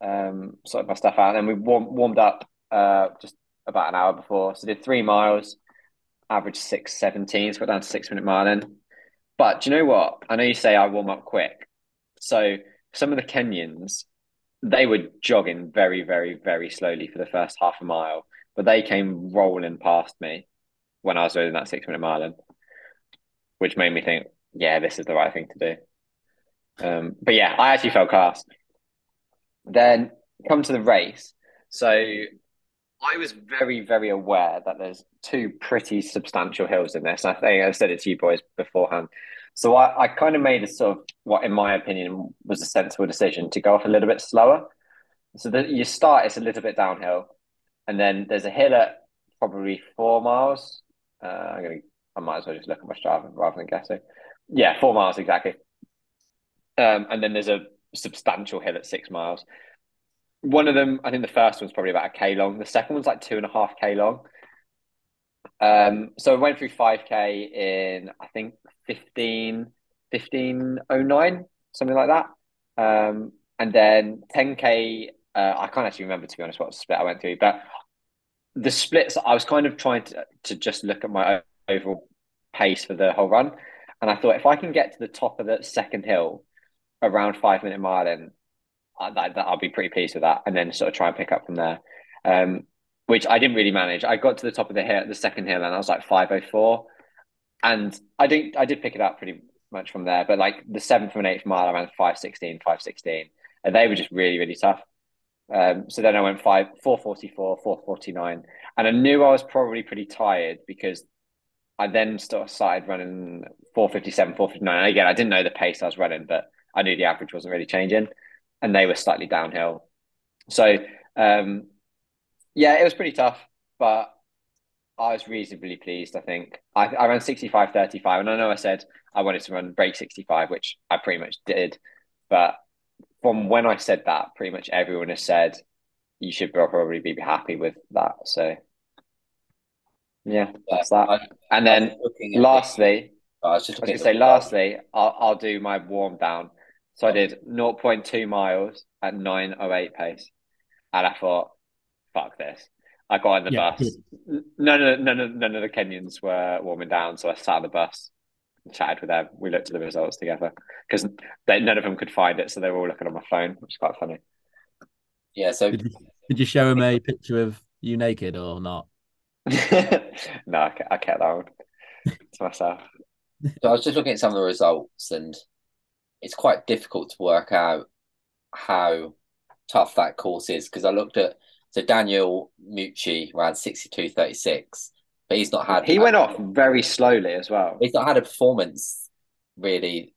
um, sorted my stuff out, and then we warm, warmed up uh, just about an hour before. So did three miles, average six seventeen. So got down to six minute mile then. But do you know what? I know you say I warm up quick. So some of the Kenyans, they were jogging very, very, very slowly for the first half a mile, but they came rolling past me when I was doing that six minute mile, which made me think, yeah, this is the right thing to do. Um, but yeah, I actually felt class. Then come to the race. So I was very, very aware that there's two pretty substantial hills in this. I think I said it to you boys beforehand. So I, I kind of made a sort of what, in my opinion, was a sensible decision to go off a little bit slower. So that you start, it's a little bit downhill, and then there's a hill at probably four miles. Uh, I'm gonna, I might as well just look at my Strava rather than guessing. Yeah, four miles exactly. Um, and then there's a substantial hill at six miles. One of them, I think the first one's probably about a K long. The second one's like two and a half K long. Um, so I went through 5K in, I think, 15, 1509, something like that. Um, and then 10K, uh, I can't actually remember, to be honest, what split I went through, but the splits, I was kind of trying to, to just look at my overall pace for the whole run. And I thought if I can get to the top of the second hill around five minute mile in, I, that, that, I'll be pretty pleased with that. And then sort of try and pick up from there. Um, which I didn't really manage. I got to the top of the hill, the second hill, and I was like five oh four, and I didn't. I did pick it up pretty much from there. But like the seventh and eighth mile, ran 516, 516, and they were just really really tough. Um, so then I went five, 444, 449, and I knew I was probably pretty tired because I then started running 457, 459. And again, I didn't know the pace I was running, but I knew the average wasn't really changing, and they were slightly downhill. So um, yeah, it was pretty tough, but I was reasonably pleased. I think I, I ran 65, 35, and I know I said I wanted to run break 65, which I pretty much did, but from when I said that, pretty much everyone has said you should probably be happy with that. So yeah, that's that. I- And then was looking at lastly, I was just I was gonna say lastly, I'll I'll do my warm down. So I did 0.2 miles at 908 pace. And I thought, fuck this. I got on the Yeah, bus. None of none of none of the Kenyans were warming down, so I sat on the bus, chatted with them. We looked at the results together because none of them could find it, so they were all looking on my phone, which is quite funny. Yeah, so Did you, did you show him a picture of you naked or not? no, I kept, I kept that one to myself. So I was just looking at some of the results, and it's quite difficult to work out how tough that course is because I looked at so Daniel Mucci ran 62.36, but he's not had He went off very slowly as well. he's not had a performance really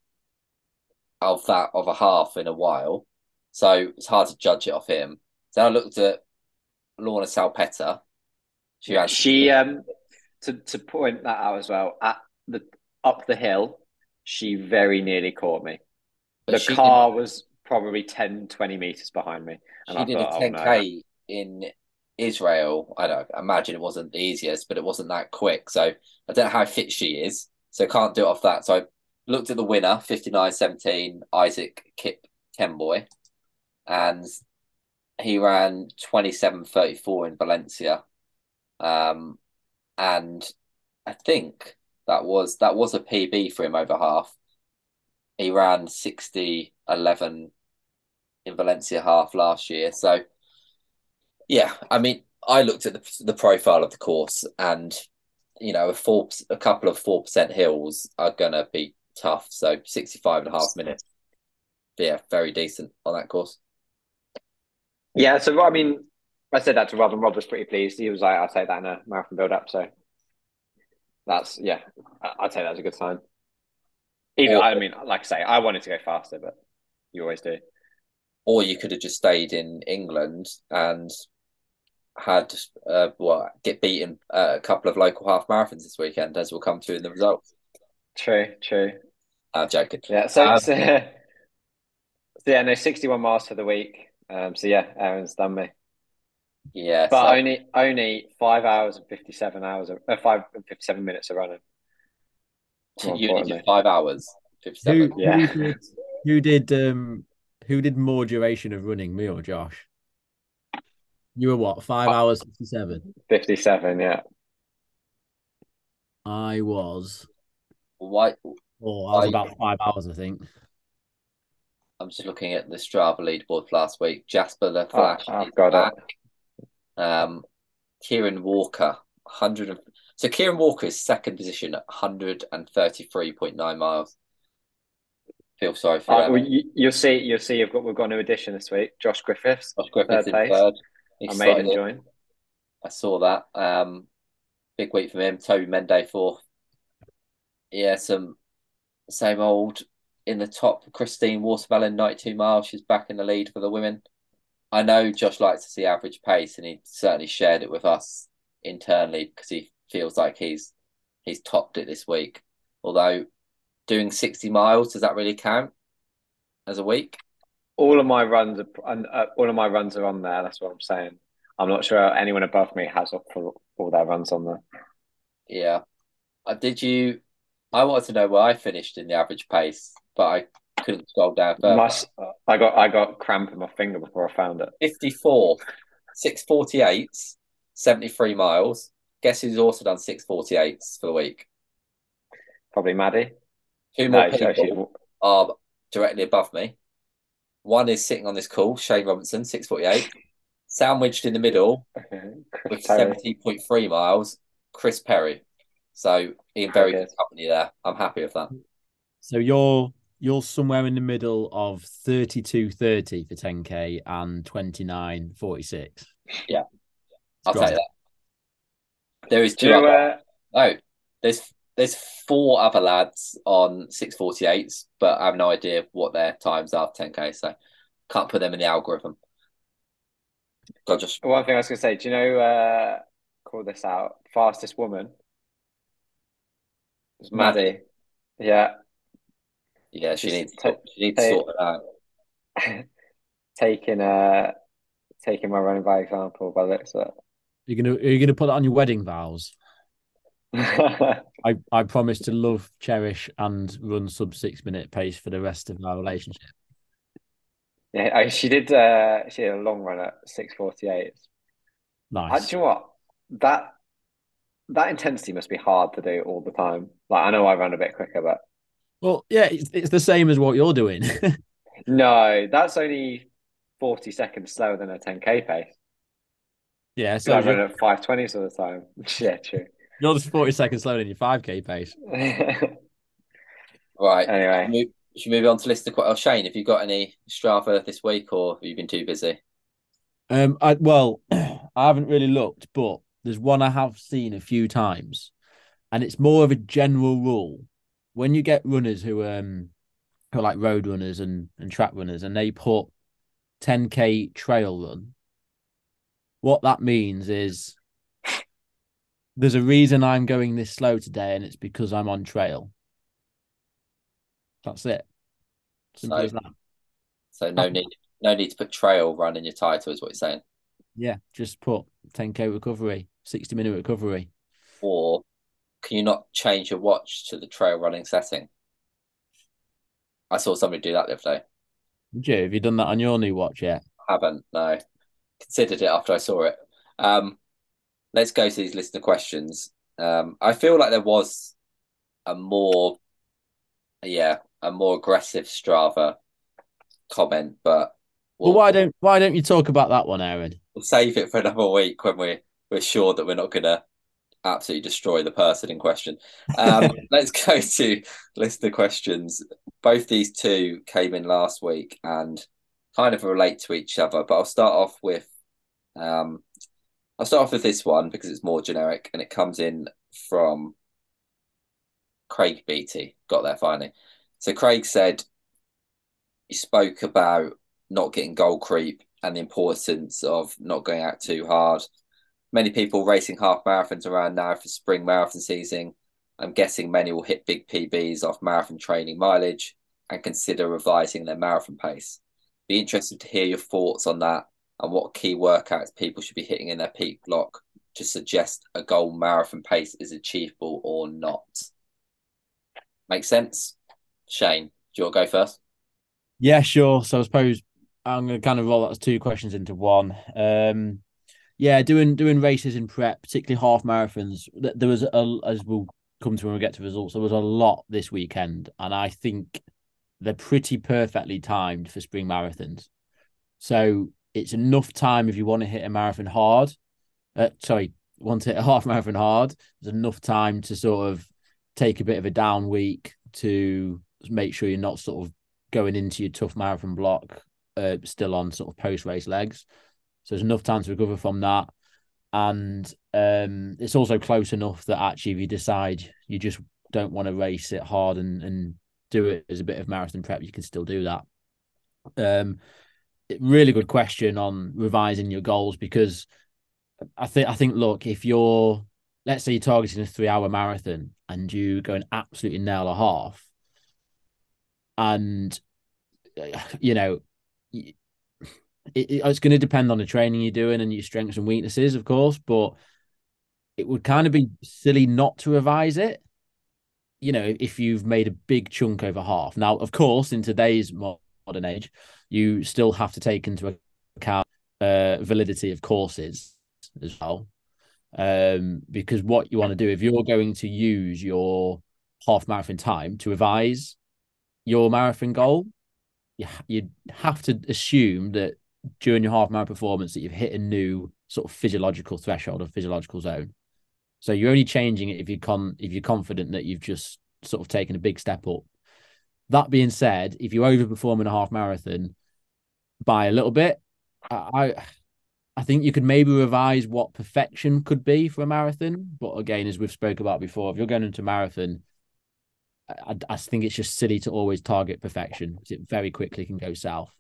of that of a half in a while. So it's hard to judge it off him. So I looked at Lonah Salpeter. She ran She um to to point that out as well at the up the hill, she very nearly caught me. The car was probably 10, 20 meters behind me, and She I did thought, a oh, 10k no. in Israel. I don't imagine it wasn't the easiest, but it wasn't that quick. So I don't know how fit she is. So can't do it off that. So I looked at the winner, 59.17, Isaac Kip Kemboy, and he ran 27.34 in Valencia. Um, and I think that was that was a PB for him over half. He ran 60.11 in Valencia half last year. So, yeah, I mean, I looked at the the profile of the course, and you know, a four a couple of four percent hills are gonna be tough. So, 65 and a half minutes, yeah, very decent on that course. Yeah, so I mean, I said that to Rob, and Rob was pretty pleased. He was like, "I'll take that in a marathon build up." So that's yeah, I'd say that's a good sign. Even Or- I mean, like I say, I wanted to go faster, but you always do. Or you could have just stayed in England and had uh, what get beaten uh, a couple of local half marathons this weekend, as we'll come through in the results. True, true. I'm joking. Yeah, so, Um, so, so yeah, no, sixty-one miles for the week. Um, so yeah, Aaron's done me, Yeah, but so- only only five hours and fifty-seven hours, of, uh, five and fifty-seven minutes of running. more you only did five hours, fifty-seven. Who, Yeah. who did who did um who did more duration of running, me or Josh? You were what, five hours fifty seven? Fifty-seven, yeah. I was Why? oh, I was I- about five hours, I think. I'm just looking at the Strava leaderboard for last week. Jasper the Oh, Flash I've got back. it. Um, Kieran Walker, hundred. and- So Kieran Walker is second position at hundred and thirty-three point nine miles. Feel sorry for Uh, well, you, you'll see. You'll see. You've got we've got a new addition this week. Josh Griffiths. Josh Griffiths in third place. third. I made him join. I saw that. Um, big week for him. Toby Mende fourth. Yeah, some same old in the top. Christine Watermelon, 92 miles. She's back in the lead for the women. I know Josh likes to see average pace, and he certainly shared it with us internally because he feels like he's he's topped it this week. Although doing 60 miles, does that really count as a week? All of my runs are uh, all of my runs are on there. That's what I'm saying. I'm not sure anyone above me has all, all their runs on there. Yeah. Uh, did you? I wanted to know where I finished in the average pace, but I couldn't scroll down further. Must, I got I got cramp in my finger before I found it. 54, 648, 73 miles. Guess who's also done 648s for the week? Probably Maddie. Two No, more it's people actually are directly above me. One is sitting on this call, Shane Robinson, 648. Sandwiched in the middle Okay. with Chris Perry. seventy point three miles, Chris Perry. So in very Very good good. company there. I'm happy with that. So you're you're somewhere in the middle of 32.30 for 10k and 29.46. I'll Strong. take that. There is Do two you know, other uh, No, there's there's four other lads on six forty eights, but I have no idea what their times are ten k, so can't put them in the algorithm. God, just one thing I was going to say, do you know, uh, call this out, fastest woman? It's Maddie. Maddie. Yeah. yeah, she Just needs ta- to, she needs to sort it out. taking uh taking my running by example by the looks of You're gonna are you gonna put that on your wedding vows? I, I promise to love, cherish, and run sub six minute pace for the rest of our relationship. yeah, I, she did uh she did a long run at six forty eight. Nice. Know what? That that intensity must be hard to do all the time. Like I know I run a bit quicker, but Well, yeah, it's, it's the same as what you're doing. no, that's only forty seconds slower than a ten K pace. yeah, So I run at five twenties all the time. Yeah, true. You're just 40 seconds slower than your 5k pace. Right, anyway, move, should we move on to list of que- oh, Shane, have you got any Strava this week, or have you been too busy? Um, I well, I haven't really looked, but there's one I have seen a few times, and it's more of a general rule. When you get runners who um who are like road runners and and track runners, and they put 10k trail run, what that means is there's a reason I'm going this slow today, and it's because I'm on trail. That's it. Simple So- as that. So no need no need to put trail run in your title, is what you're saying. Yeah, just put 10k recovery, 60 minute recovery. Or can you not change your watch to the trail running setting? I saw somebody do that the other day. Did you? Have you done that on your new watch yet? haven't no considered it after I saw it. Um, let's go to these listener questions. Um, I feel like there was a more, yeah, a more aggressive Strava comment, but Well, why don't why don't you talk about that one, Aaron? we'll save it for another week when we're we're sure that we're not going to absolutely destroy the person in question. Um, let's go to list of questions. Both these two came in last week and kind of relate to each other, but I'll start off with um, I'll start off with this one because it's more generic and it comes in from Craig Beatty. Got there finally. So Craig said you spoke about not getting goal creep and the importance of not going out too hard. Many people racing half marathons around now for spring marathon season. I'm guessing many will hit big PBs off marathon training mileage and consider revising their marathon pace. Be interested to hear your thoughts on that and what key workouts people should be hitting in their peak block to suggest a goal marathon pace is achievable or not. Make sense? Shane, do you want to go first? Yeah, sure. So I suppose I'm going to kind of roll those two questions into one. Um, yeah, doing doing races in prep, particularly half marathons. There was a, as we'll come to when we get to results. There was a lot this weekend, and I think they're pretty perfectly timed for spring marathons. So it's enough time if you want to hit a marathon hard. Uh, sorry, want to hit a half marathon hard. There's enough time to sort of take a bit of a down week to make sure you're not sort of going into your tough marathon block uh, still on sort of post race legs. So there's enough time to recover from that. And um, it's also close enough that actually, if you decide you just don't want to race it hard and, and do it as a bit of marathon prep, you can still do that. Um, really good question on revising your goals because I think I think look if you're let's say you're targeting a three hour marathon and you go and absolutely nail a half, and you know it, it- it's going to depend on the training you're doing and your strengths and weaknesses, of course, but it would kind of be silly not to revise it. You know, if you've made a big chunk over half. Now, of course, in today's modern age, you still have to take into account uh, validity of courses as well. Um, because what you want to do, if you're going to use your half marathon time to revise your marathon goal, you ha- you have to assume that during your half marathon performance that you've hit a new sort of physiological threshold or physiological zone. So you're only changing it if you con if you're confident that you've just sort of taken a big step up. That being said, if you overperform in a half marathon by a little bit, I I think you could maybe revise what perfection could be for a marathon. But again, as we've spoke about before, if you're going into marathon, I, I think it's just silly to always target perfection because it very quickly can go south.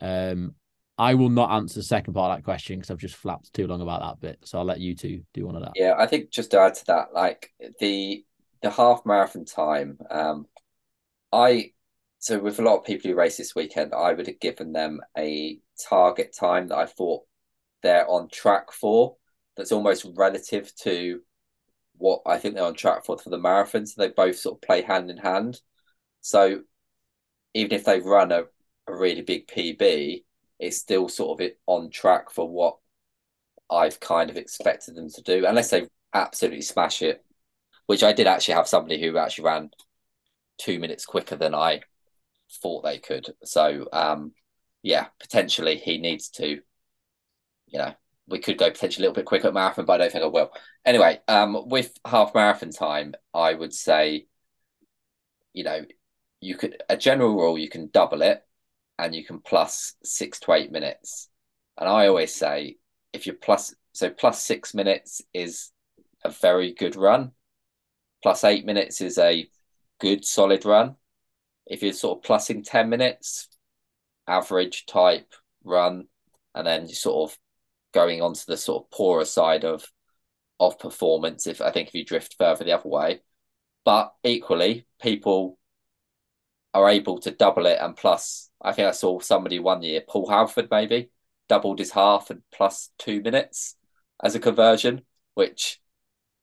Um, I will not answer the second part of that question because I've just flapped too long about that bit. So I'll let you two do one of that. Yeah, I think just to add to that, like the the half marathon time, um, I so with a lot of people who race this weekend, I would have given them a target time that I thought they're on track for. That's almost relative to what I think they're on track for for the marathon. So they both sort of play hand in hand. So even if they run a, a really big PB, it's still sort of on track for what I've kind of expected them to do, unless they absolutely smash it. Which I did actually have somebody who actually ran two minutes quicker than I thought they could. So um, yeah, potentially he needs to, you know, we could go potentially a little bit quicker at marathon, but I don't think I will. Anyway, um, with half marathon time, I would say, you know, you could a general rule you can double it, and you can plus six to eight minutes. And I always say, if you're plus so plus six minutes is a very good run, plus eight minutes is a good solid run. If you're sort of plussing ten minutes, average type run, and then you sort of going onto the sort of poorer side of of performance. If I think if you drift further the other way, but equally people are able to double it and plus. I think I saw somebody one year, Paul Halford maybe doubled his half and plus two minutes as a conversion, which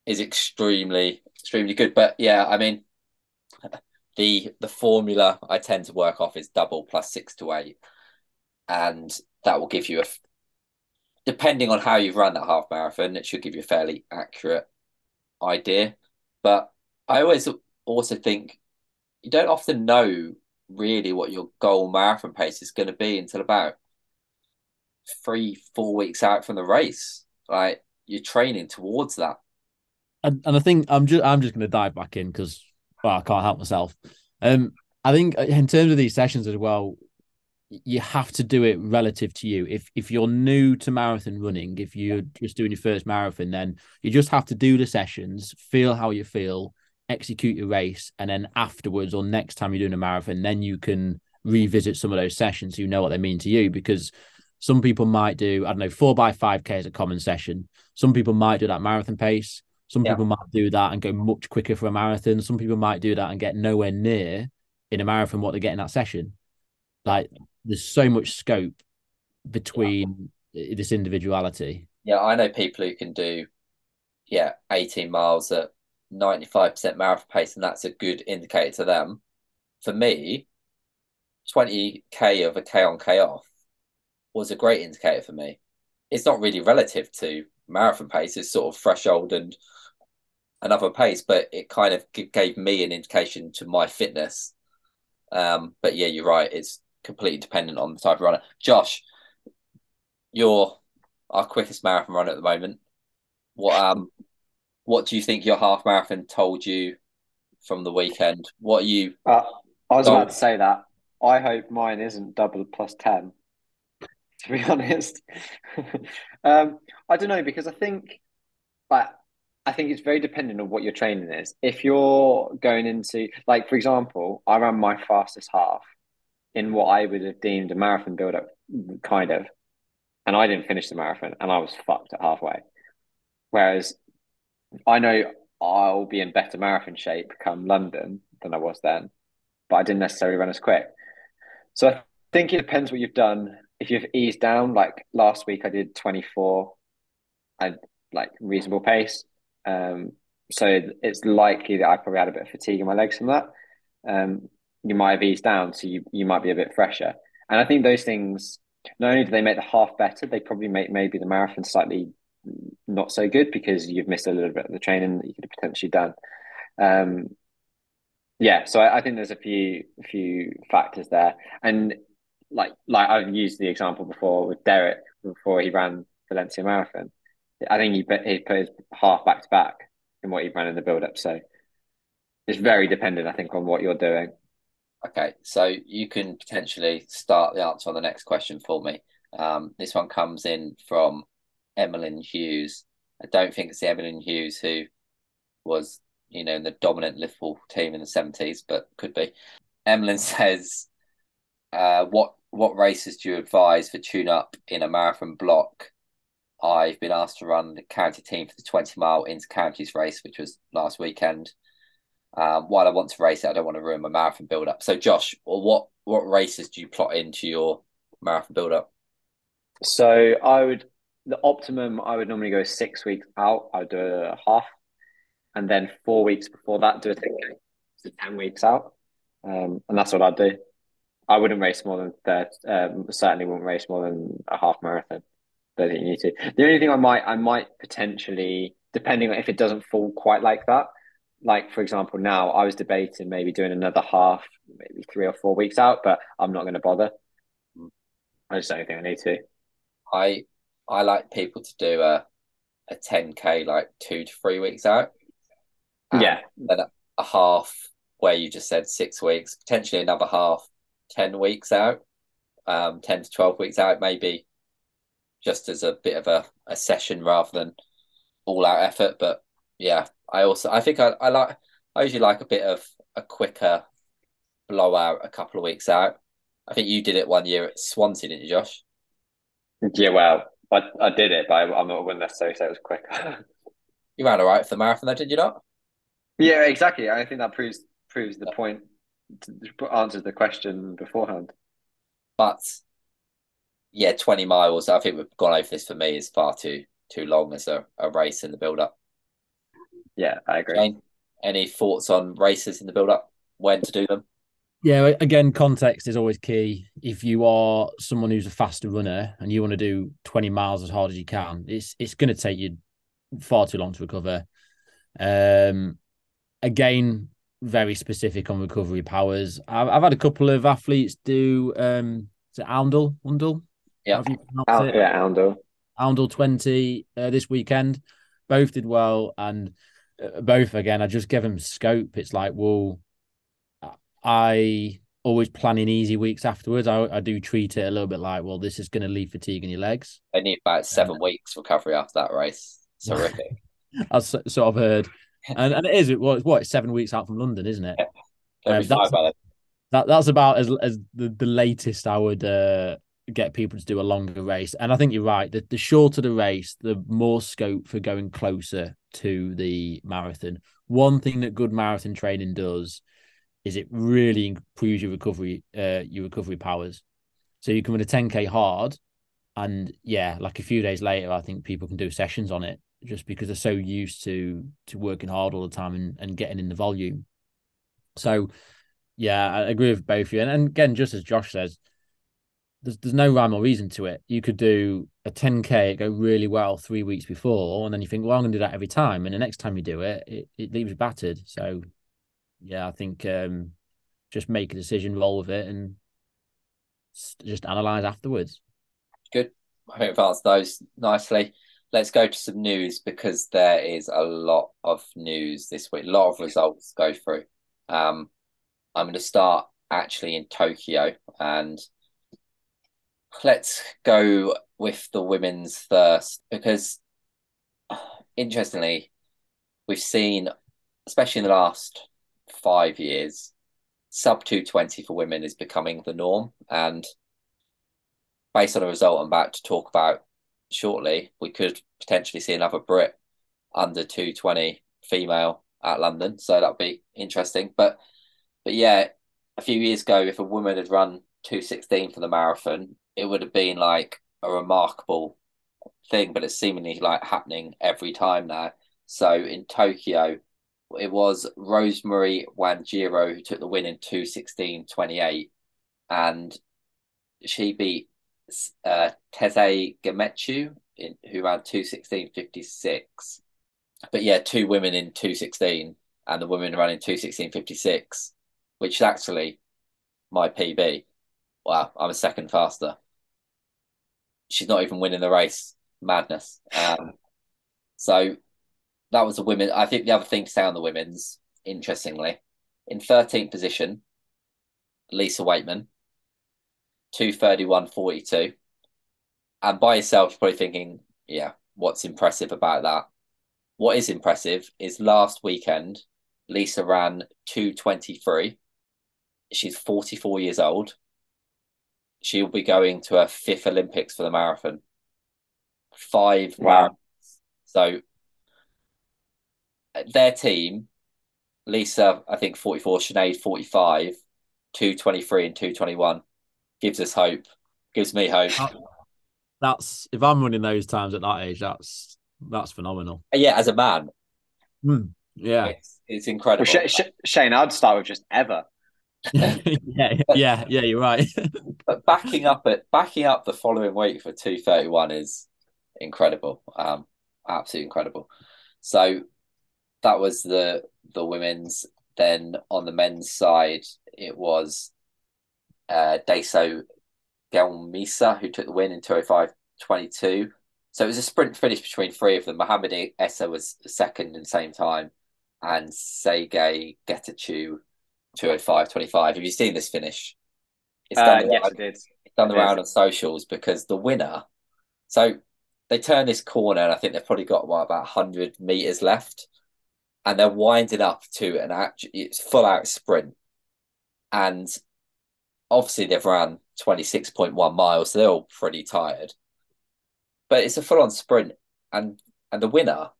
is extremely extremely good. But yeah, I mean the the formula I tend to work off is double plus six to eight, and that will give you a depending on how you've run that half marathon, it should give you a fairly accurate idea. But I always also think you don't often know really what your goal marathon pace is going to be until about three, four weeks out from the race. Like you're training towards that. And, and I think I'm just I'm just going to dive back in because well, I can't help myself. Um, I think in terms of these sessions as well, you have to do it relative to you. If if you're new to marathon running, if you're just doing your first marathon, then you just have to do the sessions, feel how you feel, execute your race, and then afterwards or next time you're doing a marathon, then you can revisit some of those sessions. So you know what they mean to you because some people might do I don't know four by five k is a common session. Some people might do that marathon pace. Some yeah. people might do that and go much quicker for a marathon. Some people might do that and get nowhere near in a marathon what they get in that session. Like there's so much scope between yeah. this individuality. Yeah, I know people who can do yeah 18 miles at 95% marathon pace, and that's a good indicator to them. For me, 20k of a k on k off was a great indicator for me. It's not really relative to marathon pace; it's sort of threshold and another pace, but it kind of gave me an indication to my fitness. Um, but yeah, you're right; it's completely dependent on the type of runner. Josh, you're our quickest marathon runner at the moment. What um what do you think your half marathon told you from the weekend? What are you uh, I was about to say that. I hope mine isn't double plus ten, to be honest. um, I don't know because I think but I think it's very dependent on what your training is. If you're going into like for example, I ran my fastest half in what I would have deemed a marathon build up, kind of. And I didn't finish the marathon and I was fucked at halfway. Whereas I know I'll be in better marathon shape come London than I was then, but I didn't necessarily run as quick. So I think it depends what you've done. If you've eased down, like last week I did 24 and like reasonable pace. Um, so it's likely that I probably had a bit of fatigue in my legs from that. Um, you might have eased down, so you, you might be a bit fresher. And I think those things not only do they make the half better, they probably make maybe the marathon slightly not so good because you've missed a little bit of the training that you could have potentially done. Um, yeah, so I, I, think there's a few few factors there, and like like I've used the example before with Derek before he ran Valencia Marathon. I think he put, he put his half back to back in what he ran in the build up. So it's very dependent, I think, on what you're doing. Okay, so you can potentially start the answer on the next question for me. Um, this one comes in from Emlyn Hughes. I don't think it's the Emlyn Hughes who was, you know, in the dominant Liverpool team in the seventies, but could be. Emlyn says, uh, "What what races do you advise for tune up in a marathon block?" I've been asked to run the county team for the twenty mile inter counties race, which was last weekend. Um, while I want to race it, I don't want to ruin my marathon build up. So, Josh, what what races do you plot into your marathon build up? So I would the optimum I would normally go six weeks out. I would do a half, and then four weeks before that do a 10k. So ten weeks out, um, and that's what I'd do. I wouldn't race more than that. Um, certainly wouldn't race more than a half marathon. Don't think you need to. The only thing I might I might potentially, depending on if it doesn't fall quite like that, like for example, now I was debating maybe doing another half, maybe three or four weeks out, but I'm not going to bother. I just don't think I need to. I I like people to do a a ten k like two to three weeks out. Yeah, then a, a half where you just said six weeks, potentially another half, ten weeks out, um, ten to twelve weeks out, maybe just as a bit of a, a session rather than all out effort. But yeah, I also I think I, I like I usually like a bit of a quicker blowout a couple of weeks out. I think you did it one year at Swansea, didn't you, Josh? yeah. Well, I, I did it, but I, I'm not wouldn't necessarily say it was quick. You ran all right for the marathon, though, did you not? yeah, exactly. I think that proves proves the point. To, answers the question beforehand. But yeah, twenty miles. I think we've gone over this for me is far too too long as a, a race in the build up. Yeah, I agree. Jane, any thoughts on races in the build up? When to do them? Yeah, again, context is always key. If you are someone who's a faster runner and you want to do 20 miles as hard as you can, it's it's going to take you far too long to recover. Um, again, very specific on recovery powers. I've, I've had a couple of athletes do um, is it Oundle, Undle? Yeah. Have you pronounced Out, it? yeah, Oundle. Oundle 20 uh, this weekend. Both did well. And uh, both, again, I just give them scope. It's like, well, I always plan in easy weeks afterwards. I, I do treat it a little bit like, well, this is going to leave fatigue in your legs. They need about seven weeks recovery after that race. It's horrific. I've s- sort of heard. And, and it is, it was what, it's seven weeks out from London, isn't it? They'll Um, that's- That That's about as, as the, the latest I would uh, get people to do a longer race. And I think you're right. The, the shorter the race, the more scope for going closer to the marathon. One thing that good marathon training does is it really improves your recovery, uh, your recovery powers. So you can run a 10k hard, and yeah, like a few days later, I think people can do sessions on it just because they're so used to to working hard all the time and, and getting in the volume. So yeah, I agree with both of you. And, and again, just as Josh says, there's there's no rhyme or reason to it. You could do a 10k, go really well three weeks before, and then you think, well, I'm gonna do that every time. And the next time you do it, it, it leaves you battered. So yeah, I think um just make a decision, roll with it, and just analyze afterwards. Good. I think we've answered those nicely. Let's go to some news because there is a lot of news this week, a lot of results to go through. Um, I'm going to start actually in Tokyo and let's go with the women's first because interestingly, we've seen, especially in the last five years, sub 220 for women is becoming the norm. And based on a result I'm about to talk about shortly, we could potentially see another Brit under 220 female at London. So that'd be interesting. But but yeah, a few years ago, if a woman had run 216 for the marathon, it would have been like a remarkable thing, but it's seemingly like happening every time now. So in Tokyo, it was Rosemary Wanjiru who took the win in 216.28 and she beat uh, Tsehay Gemechu in, who ran 216.56. But yeah, two women in 216 and the women running 216.56, which is actually my PB. wow, I'm a second faster. She's not even winning the race. Madness. Um, so that was the women. I think the other thing to say on the women's, interestingly, in 13th position, Lisa Weightman, 231.42. And by yourself, you're probably thinking, yeah, what's impressive about that? What is impressive is last weekend, Lisa ran 223. She's 44 years old. She'll be going to her fifth Olympics for the marathon. Five Wow. marathons. So their team, Lisa, I think 44, Sinead 45, 223 and 221 gives us hope. Gives me hope. Uh, That's if I'm running those times at that age, that's that's phenomenal. yeah, as a man, Yeah, it's, it's Well, incredible. Sh- Sh- Shane, I'd start with just ever. yeah, yeah, yeah. You're right. but backing up it, backing up the following week for 231 is incredible. Um, absolutely incredible. So that was the the women's. Then on the men's side, it was uh Deso Gelmisa who took the win in 205.22. So it was a sprint finish between three of them. Mohamed Essa was second in the same time, and Tsegaye Getachew 205.25. Have you seen this finish? It's Uh, done the yes, round- it did. it's done the round on socials because the winner. So they turn this corner, and I think they've probably got what about hundred meters left, and they're winding up to an actual, It's full out sprint, and obviously they've ran twenty six point one miles, so they're all pretty tired. But it's a full on sprint, and and the winner,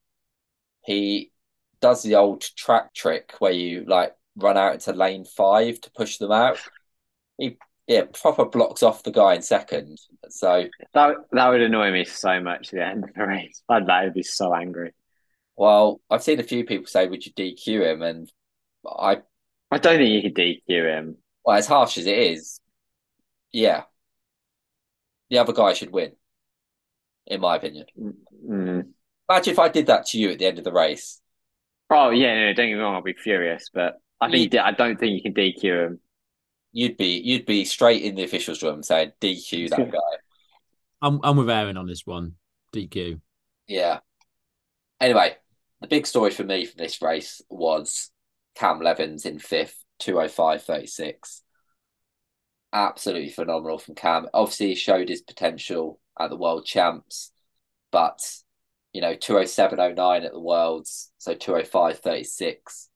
he does the old track trick where you like run out into lane five to push them out. He yeah, proper blocks off the guy in second. So That that would annoy me so much at the end of the race. I'd that would be so angry. Well, I've seen a few people say, "Would you DQ him?" And I, I don't think you could DQ him. well, as harsh as it is, yeah, the other guy should win, in my opinion. Mm. Imagine if I did that to you at the end of the race. Oh yeah, no, don't get me wrong. I'll be furious, but I Me- think I don't think you can DQ him. You'd be, you'd be straight in the officials' room saying, "DQ that guy." I'm I'm with Aaron on this one. DQ. Yeah. Anyway, the big story for me from this race was Cam Levins in fifth, 205.36. Absolutely phenomenal from Cam. Obviously, he showed his potential at the World Champs, but, you know, 207.09 at the Worlds, so 205.36,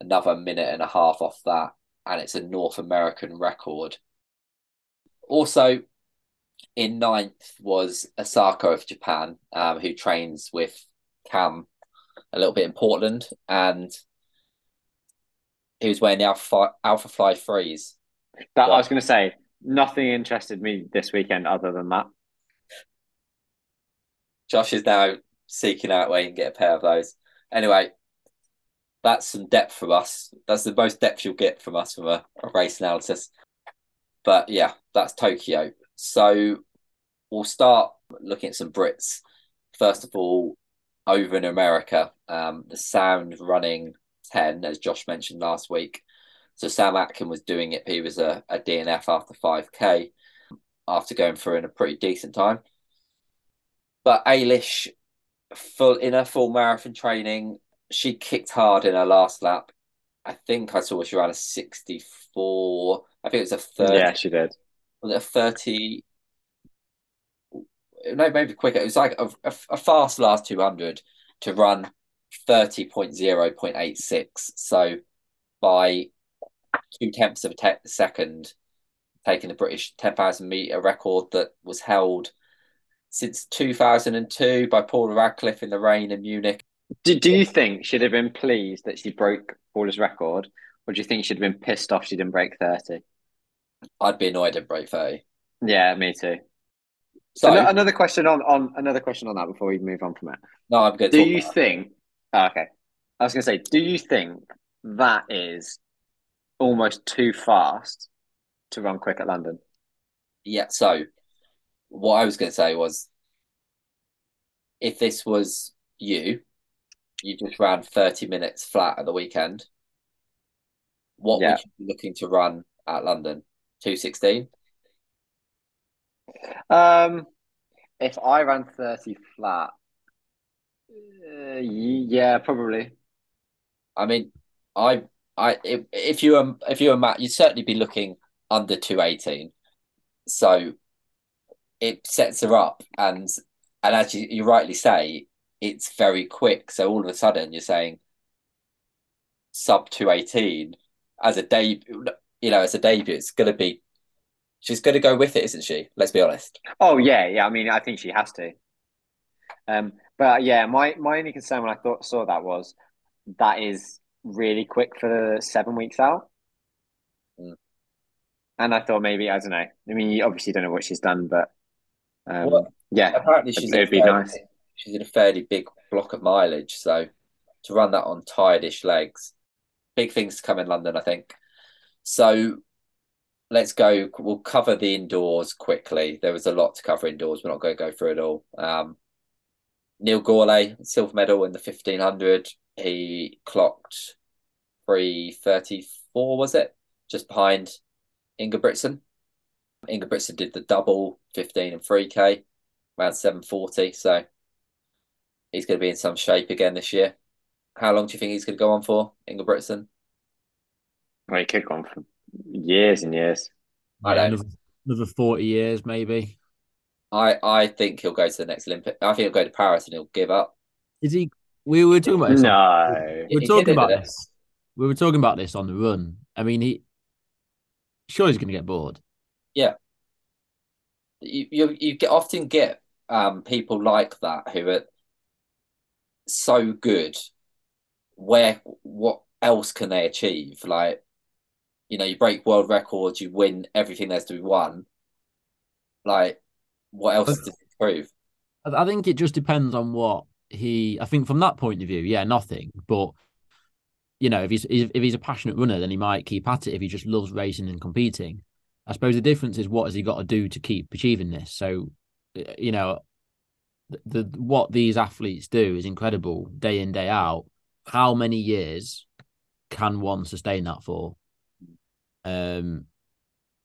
another minute and a half off that, and it's a North American record. Also, in ninth was Asako of Japan, um, who trains with Cam a little bit in Portland, and he was wearing the Alpha, Alpha Fly Freeze. That. I was going to say. Nothing interested me this weekend other than that. Josh is now seeking out where he can get a pair of those. Anyway, that's some depth from us. That's the most depth you'll get from us from a, a race analysis. But yeah, that's Tokyo. So we'll start looking at some Brits. First of all, over in America, um, the Sound running 10, as Josh mentioned last week. So Sam Atkin was doing it. He was a, a DNF after 5K after going through in a pretty decent time. But Eilish, full in her full marathon training, she kicked hard in her last lap. I think I saw she ran a 64. I think it was a 30. Yeah, she did. Was it a 30? No, maybe quicker. It was like a, a, a fast last 200 to run 30.0.86. So by two tenths of a te- second, taking the British 10,000 meter record that was held since 2002 by Paula Radcliffe in the rain in Munich. Do, do you think she'd have been pleased that she broke Paula's record, or do you think she'd have been pissed off she didn't break 30? I'd be annoyed at break 30. Yeah, me too. So, Ano- another question on, on another question on that before we move on from it. no, I'm good. Do you think? oh, okay, I was going to say, do you think that is almost too fast to run quick at London? Yeah, so what I was going to say was if this was you, you just ran 30 minutes flat at the weekend, what Yeah. would you be looking to run at London? 216? Um, if I ran 30 flat, uh, yeah, probably. I mean, I, I, if, if you were if you were Matt, you'd certainly be looking under two eighteen. So it sets her up, and and as you, you rightly say, it's very quick. So all of a sudden, you're saying sub two eighteen as a debut. You know, as a debut, it's going to be. She's going to go with it, isn't she? Let's be honest. Oh yeah, yeah. I mean, I think she has to. Um, but yeah, my my only concern when I thought saw that was that is really quick for the seven weeks out. Mm. And I thought maybe I don't know. I mean, you obviously don't know what she's done, but um, Well, yeah, Apparently, she's It would be nice. She's in a fairly big block of mileage, so to run that on tired-ish legs, big things to come in London, I think. So let's go. We'll cover the indoors quickly. There was a lot to cover indoors. We're not going to go through it all. Um, Neil Gourlay, silver medal in the fifteen hundred. He clocked three thirty four. Was it just behind? Ingebrigtsen did the double fifteen and three k around seven forty. So he's going to be in some shape again this year. How long do you think he's going to go on for, Ingebrigtsen? well, he could go on for years and years. I don't- another, another forty years, maybe. I I think he'll go to the next Olympic. I think he'll go to Paris and he'll give up. Is he? We were talking about this. on- No, we were talking about didn't this. We were talking about this on the run. I mean, he sure he's going to get bored. Yeah. You you you get often get um people like that who are so good. Where what else can they achieve? Like, you know, you break world records, you win everything there's to be won. Like, what else does it prove? I, think it just depends on what he. I think from that point of view, yeah, nothing. But you know, if he's if, if he's a passionate runner, then he might keep at it. If he just loves racing and competing, I suppose the difference is what has he got to do to keep achieving this. So, you know, the, the what these athletes do is incredible day in day out. How many years can one sustain that for? Um,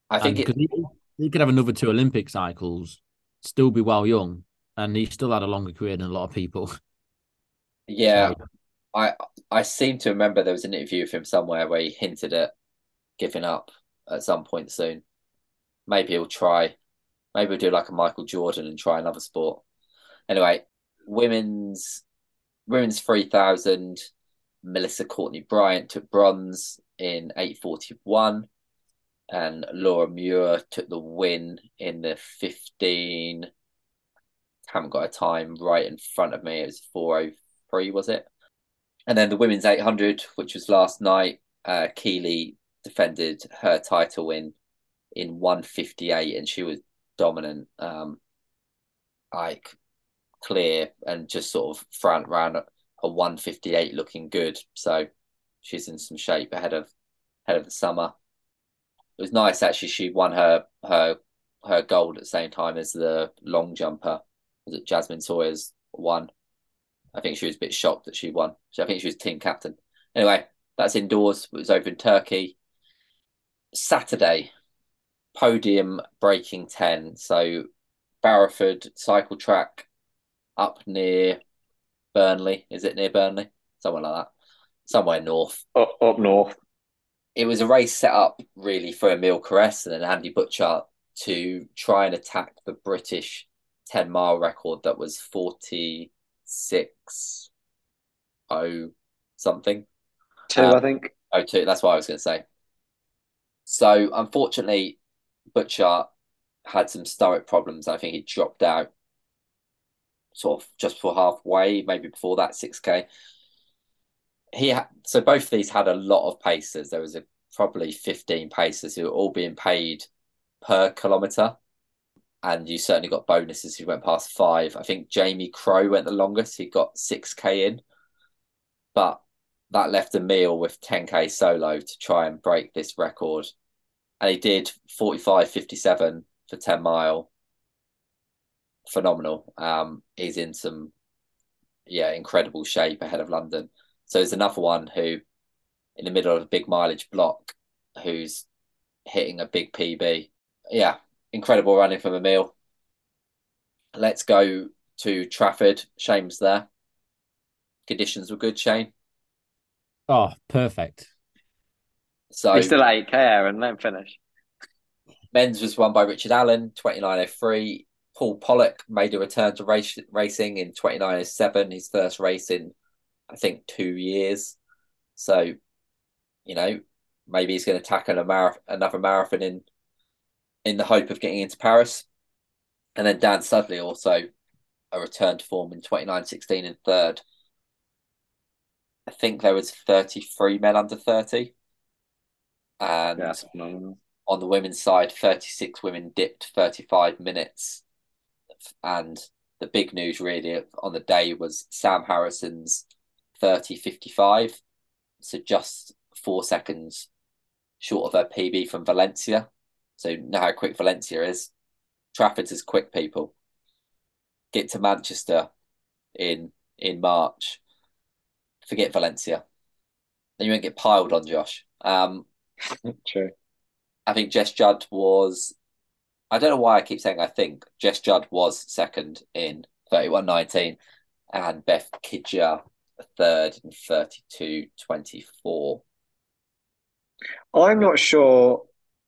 I think it, he, he could have another two Olympic cycles, still be well young, and he still had a longer career than a lot of people. yeah, So, I I seem to remember there was an interview with him somewhere where he hinted at giving up at some point soon. Maybe he'll try. Maybe he'll do like a Michael Jordan and try another sport. Anyway, women's women's three thousand. Melissa Courtney-Bridgen took bronze in eight forty one, and Laura Muir took the win in the fifteen. Haven't got a time right in front of me. It was four oh three, was it? And then the women's 800, which was last night, uh, Keely defended her title win in 158, and she was dominant, um, like clear and just sort of front ran a, a 158 looking good. So she's in some shape ahead of ahead of the summer. It was nice actually. She won her her her gold at the same time as the long jumper. Was it Jazmin Sawyers won? I think she was a bit shocked that she won. So I think she was team captain. Anyway, that's indoors. It was over in Turkey. Saturday, podium breaking 10. So Barrowford cycle track up near Burnley. Is it near Burnley? Somewhere like that. Somewhere north. up, up north. It was a race set up really for Emile Cairess and then Andy Butchart to try and attack the British 10 mile record that was 46 oh something. Two, Um, I think. Oh, two. That's what I was going to say. So, unfortunately, Butchart had some stomach problems. I think he dropped out sort of just before halfway, maybe before that 6K. He ha- so both of these had a lot of pacers. There was a, probably 15 pacers who were all being paid per kilometre. And you certainly got bonuses who went past five. I think Jamie Crow went the longest. He got 6K in. But that left a meal with 10k solo to try and break this record. And he did 45.57 for 10 mile. Phenomenal. Um, he's in some, yeah, incredible shape ahead of London. So there's another one who, in the middle of a big mileage block, who's hitting a big PB. Yeah, incredible running from Emile. let's go to Trafford. Shame's there. Conditions were good, Shane. Oh, perfect. So He's still 8k, Aaron. Let him finish. men's was won by Richard Allen, 29.03. Paul Pollock made a return to race, racing in 29.07, his first race in, I think, two years. So, you know, maybe he's going to tackle a marath- another marathon in in the hope of getting into Paris. And then Dan Studley also a return to form in 29.16 and third. I think there was 33 men under 30. And Yeah, on the women's side, 36 women dipped 35 minutes. And the big news really on the day was Sam Harrison's 30.55. So just four seconds short of her PB from Valencia. So you know how quick Valencia is. Trafford's is quick, people. Get to Manchester in in March. Forget Valencia. Then you won't get piled on, Josh. Um, True. I think Jess Judd was. I don't know why I keep saying I think Jess Judd was second in thirty one nineteen, and Beth Kidger third in thirty two twenty four. I'm not sure.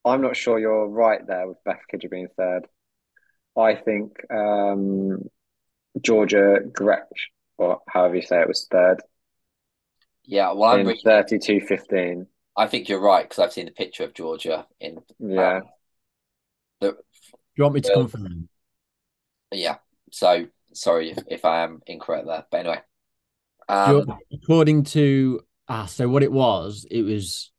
I'm not sure you're right there with Beth Kidger being third. I think um, Georgia Gretsch, or however you say it, was third Yeah, well, I'm in reading, thirty-two fifteen. I think you're right because I've seen the picture of Georgia in Yeah, um, the you want me to confirm? yeah. So sorry if, if I am incorrect there, but anyway. Um, according to ah, so what it was, it was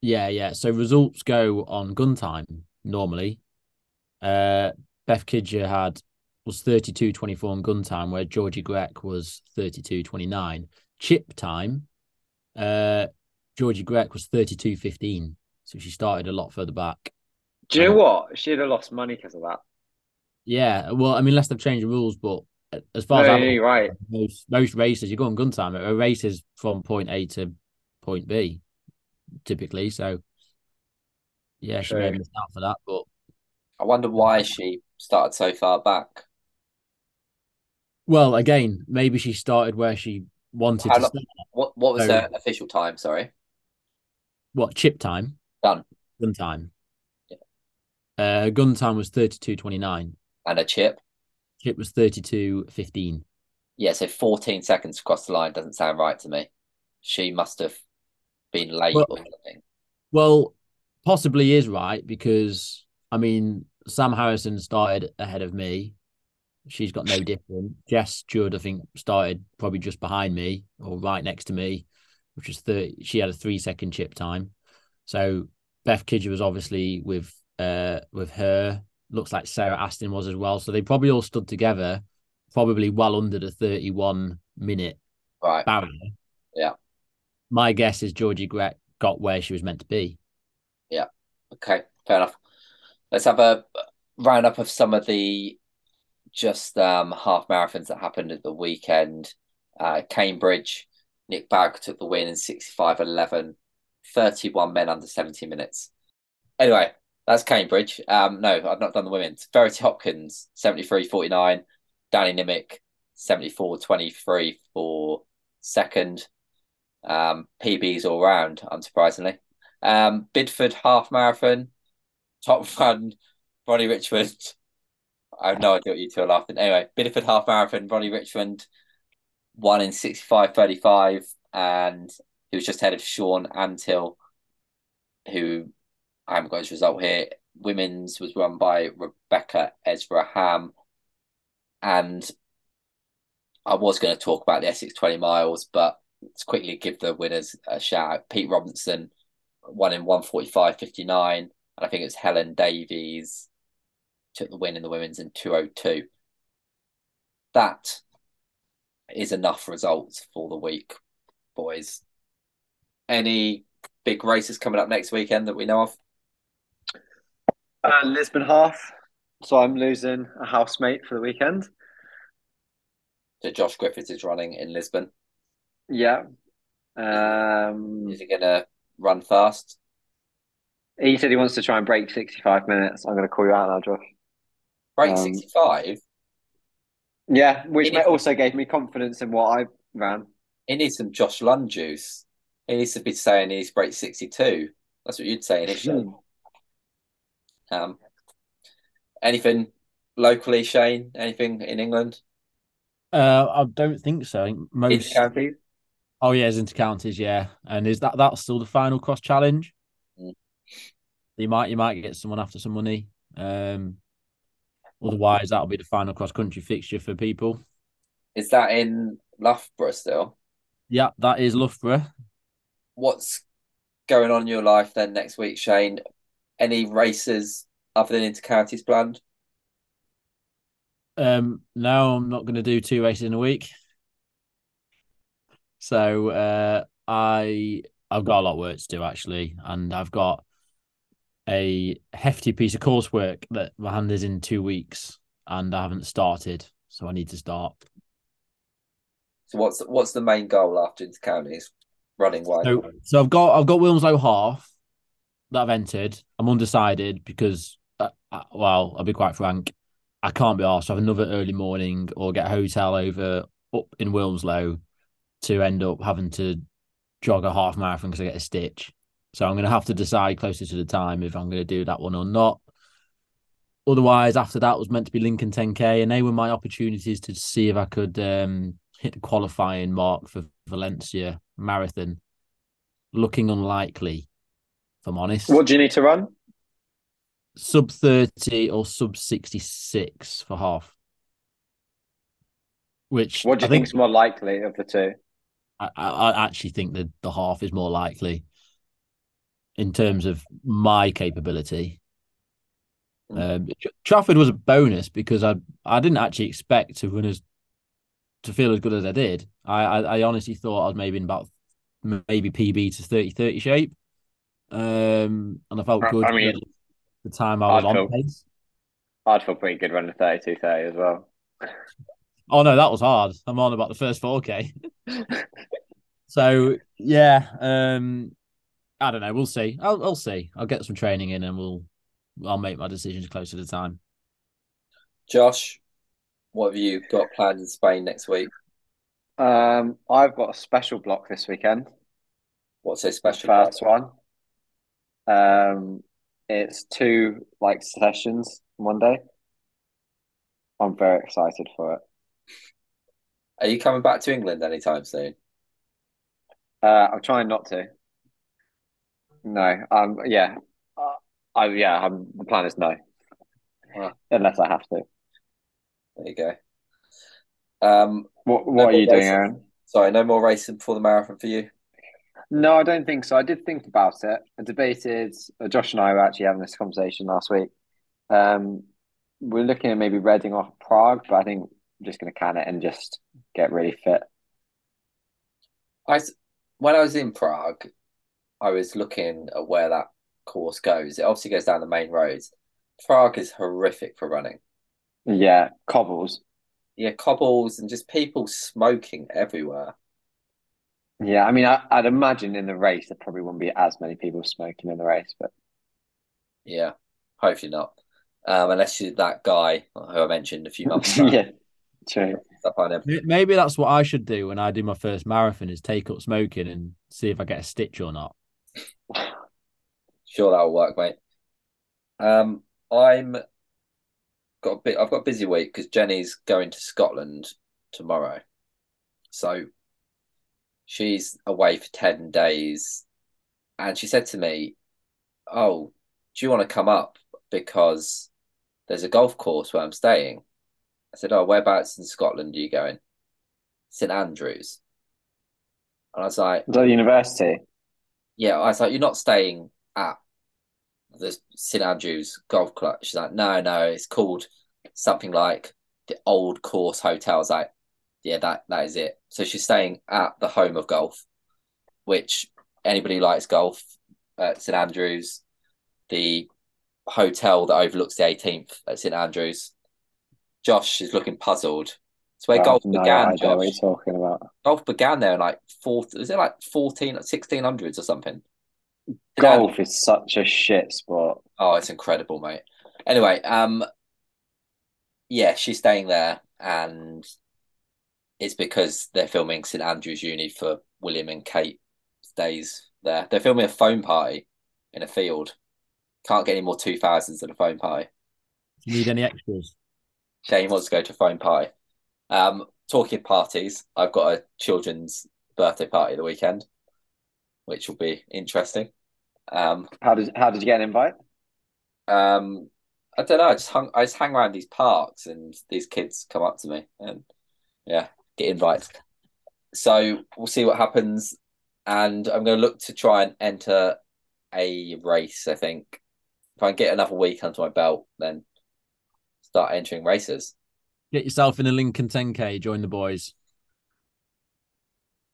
yeah, yeah. So results go on gun time normally. Uh Beth Kidger had was 32.24 on gun time, where Georgie Grech was 32.29. Chip time, uh Georgie Grech was 32.15. So she started a lot further back. Do you know what? She'd have lost money because of that. Yeah, well, I mean, unless they've changed the rules, but uh, as far as I'm you're right. most most races you go on gun time a race is from point a to point b typically so yeah she may have True. missed out for that but I wonder why she started so far back. well again maybe she started where she wanted How to lo- start What what was So- her official time? Sorry. what chip time Done. gun time uh gun time was 32.29 And a chip. chip was 32.15 Yeah, so 14 seconds across the line doesn't sound right to me. She must have been late Well- or something. Well, possibly is right because I mean Sam Harrison started ahead of me. She's got no different. Jess Judd, I think, started probably just behind me or right next to me, which was thirty. She had a three second chip time. So Beth Kidger was obviously with uh with her. Looks like Sarah Aston was as well. So they probably all stood together, probably well under the thirty one minute Right. barrier. Yeah. My guess is Georgie Gret got where she was meant to be. Yeah. Okay, fair enough. Let's have a roundup of some of the just um, half marathons that happened at the weekend. Uh, Cambridge, Nick Bagg took the win in 65.11, 31 men under 70 minutes. Anyway, that's Cambridge. Um, no, I've not done the women's. Verity Hopkins, 73.49, Dani Nimmock, 74.23 for second. Um, PBs all round, unsurprisingly. Um, Bidford half marathon, top run, Ronnie Richmond. I have no idea what you two are laughing. Anyway, Bidford half marathon, Ronnie Richmond won in 65.35, and he was just ahead of Sean Antill, who I haven't got his result here. Women's was run by Rebecca Ezra Ham, and I was going to talk about the Essex 20 miles, but let's quickly give the winners a shout out. Pete Robinson won in 145.59, and I think it was Helen Davies took the win in the women's in 202. That is enough results for the week, boys. Any big races coming up next weekend that we know of? Uh, Lisbon half. So I'm losing a housemate for the weekend. So Josh Griffiths is running in Lisbon. Yeah. Um, Is he going to run fast? he said he wants to try and break 65 minutes. I'm going to call you out now, Josh. Break Um, 65? Yeah, which is- also gave me confidence in what I ran. He needs some Josh Lund juice. He needs to be saying he's break 62. That's what you'd say initially. Um, anything locally, Shane? Anything in England? Uh, I don't think so. I think most. Inter-counties? Oh yeah, it's into counties, yeah. And is that that's still the final cross challenge? Mm. You might you might get someone after some money. Um, otherwise, that'll be the final cross country fixture for people. Is that in Loughborough still? Yeah, that is Loughborough. What's going on in your life then next week, Shane? Any races other than inter-counties planned? Um, no, I'm not going to do two races in a week. So uh, I I've got a lot of work to do actually, and I've got a hefty piece of coursework that my hand is in two weeks, and I haven't started, so I need to start. So what's what's the main goal after inter-counties? Running wise. So, so I've got I've got Wilmslow half that I've entered. I'm undecided because, uh, uh, well, I'll be quite frank, I can't be asked to have another early morning or get a hotel over up in Wilmslow to end up having to jog a half marathon because I get a stitch. So I'm going to have to decide closer to the time if I'm going to do that one or not. Otherwise, after that was meant to be Lincoln 10K, and they were my opportunities to see if I could um, hit the qualifying mark for Valencia marathon. Looking unlikely, if I'm honest. What do you need to run? Sub 30 or sub 66 for half. Which What do you I think is more likely of the two? I, I actually think that the half is more likely in terms of my capability. Um, Trafford was a bonus because I I didn't actually expect to run as to feel as good as I did. I I, I honestly thought I was maybe in about maybe PB to 30 30 shape. Um, and I felt I- good I mean, the time I was I'd on feel- pace. I'd feel pretty good running 32 30 as well. Oh no, that was hard. I'm on about the first 4K. so yeah, um, I don't know. We'll see. I'll I'll see. I'll get some training in, and we'll I'll make my decisions closer to the time. Josh, what have you got planned in Spain next week? Um, I've got a special block this weekend. What's so special? First one. Um, it's two like sessions one day. I'm very excited for it. Are you coming back to England anytime soon? Uh, I'm trying not to. No, um, yeah, uh, I yeah, um, the plan is no, Ah. unless I have to. There you go. Um, What What are you doing, Aaron? sorry, no more racing before the marathon for you. No, I don't think so. I did think about it. I debated. uh, Josh and I were actually having this conversation last week. Um, we're looking at maybe Reading off Prague, but I think I'm just going to can it and just get really fit. I when I was in Prague, I was looking at where that course goes. It obviously goes down the main roads. Prague is horrific for running. Yeah, cobbles. Yeah, cobbles and just people smoking everywhere. Yeah, I mean, I, I'd imagine in the race there probably wouldn't be as many people smoking in the race, but Yeah, hopefully not. Um, unless you're that guy who I mentioned a few months ago. yeah, true. Stuff like that. Maybe that's what I should do when I do my first marathon: is take up smoking and see if I get a stitch or not. Sure, that'll work, mate. Um, I'm got a bit. I've got a busy week because Jenny's going to Scotland tomorrow, so she's away for ten days, and she said to me, "Oh, do you want to come up because there's a golf course where I'm staying?" I said, "Oh, whereabouts in Scotland are you going?" St Andrews, and I was like, that university? yeah, I was like, you're not staying at the St Andrews Golf Club. She's like, no, no, it's called something like the Old Course Hotel. I was like, yeah, that that is it. So she's staying at the home of golf, which anybody who likes golf at St Andrews, the hotel that overlooks the 18th at St Andrews. Josh is looking puzzled. It's where I golf no began, idea what Josh. you're talking about. Golf began there in like four, was it like 14, 1600s or something? Golf is such a shit sport. Oh, it's incredible, mate. Anyway, um, yeah, she's staying there, and it's because they're filming St Andrew's Uni for William and Kate days there. They're filming a phone party in a field. Can't get any more two thousands than a phone party. Do you need any extras? Shane wants to go to a phone party. Um, talking parties, I've got a children's birthday party the weekend, which will be interesting. Um, How did how did you get an invite? um, I don't know. I just hung, I just hang around these parks, and these kids come up to me, and yeah, get invites. So we'll see what happens, and I'm going to look to try and enter a race. I think if I can get another week under my belt, then start entering races. Get yourself in a Lincoln 10K, join the boys.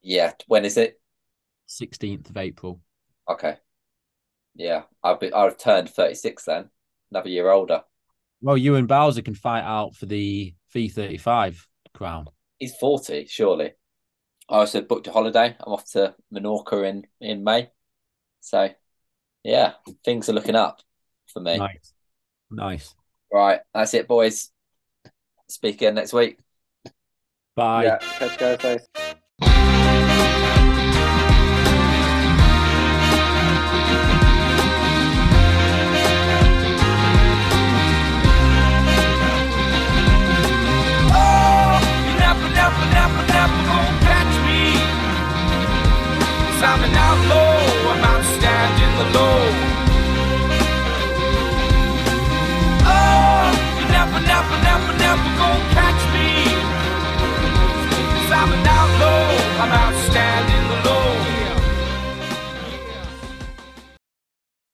Yeah, when is it? 16th of April. Okay. Yeah, I'll be. I've turned 36 then, another year older. Well, you and Bowser can fight out for the V35 crown. He's 40, surely. I also booked a holiday. I'm off to Menorca in in May. So, yeah, things are looking up for me. Nice. Nice. Right, that's it, boys. Speak again next week. Bye. Yeah, catch you guys.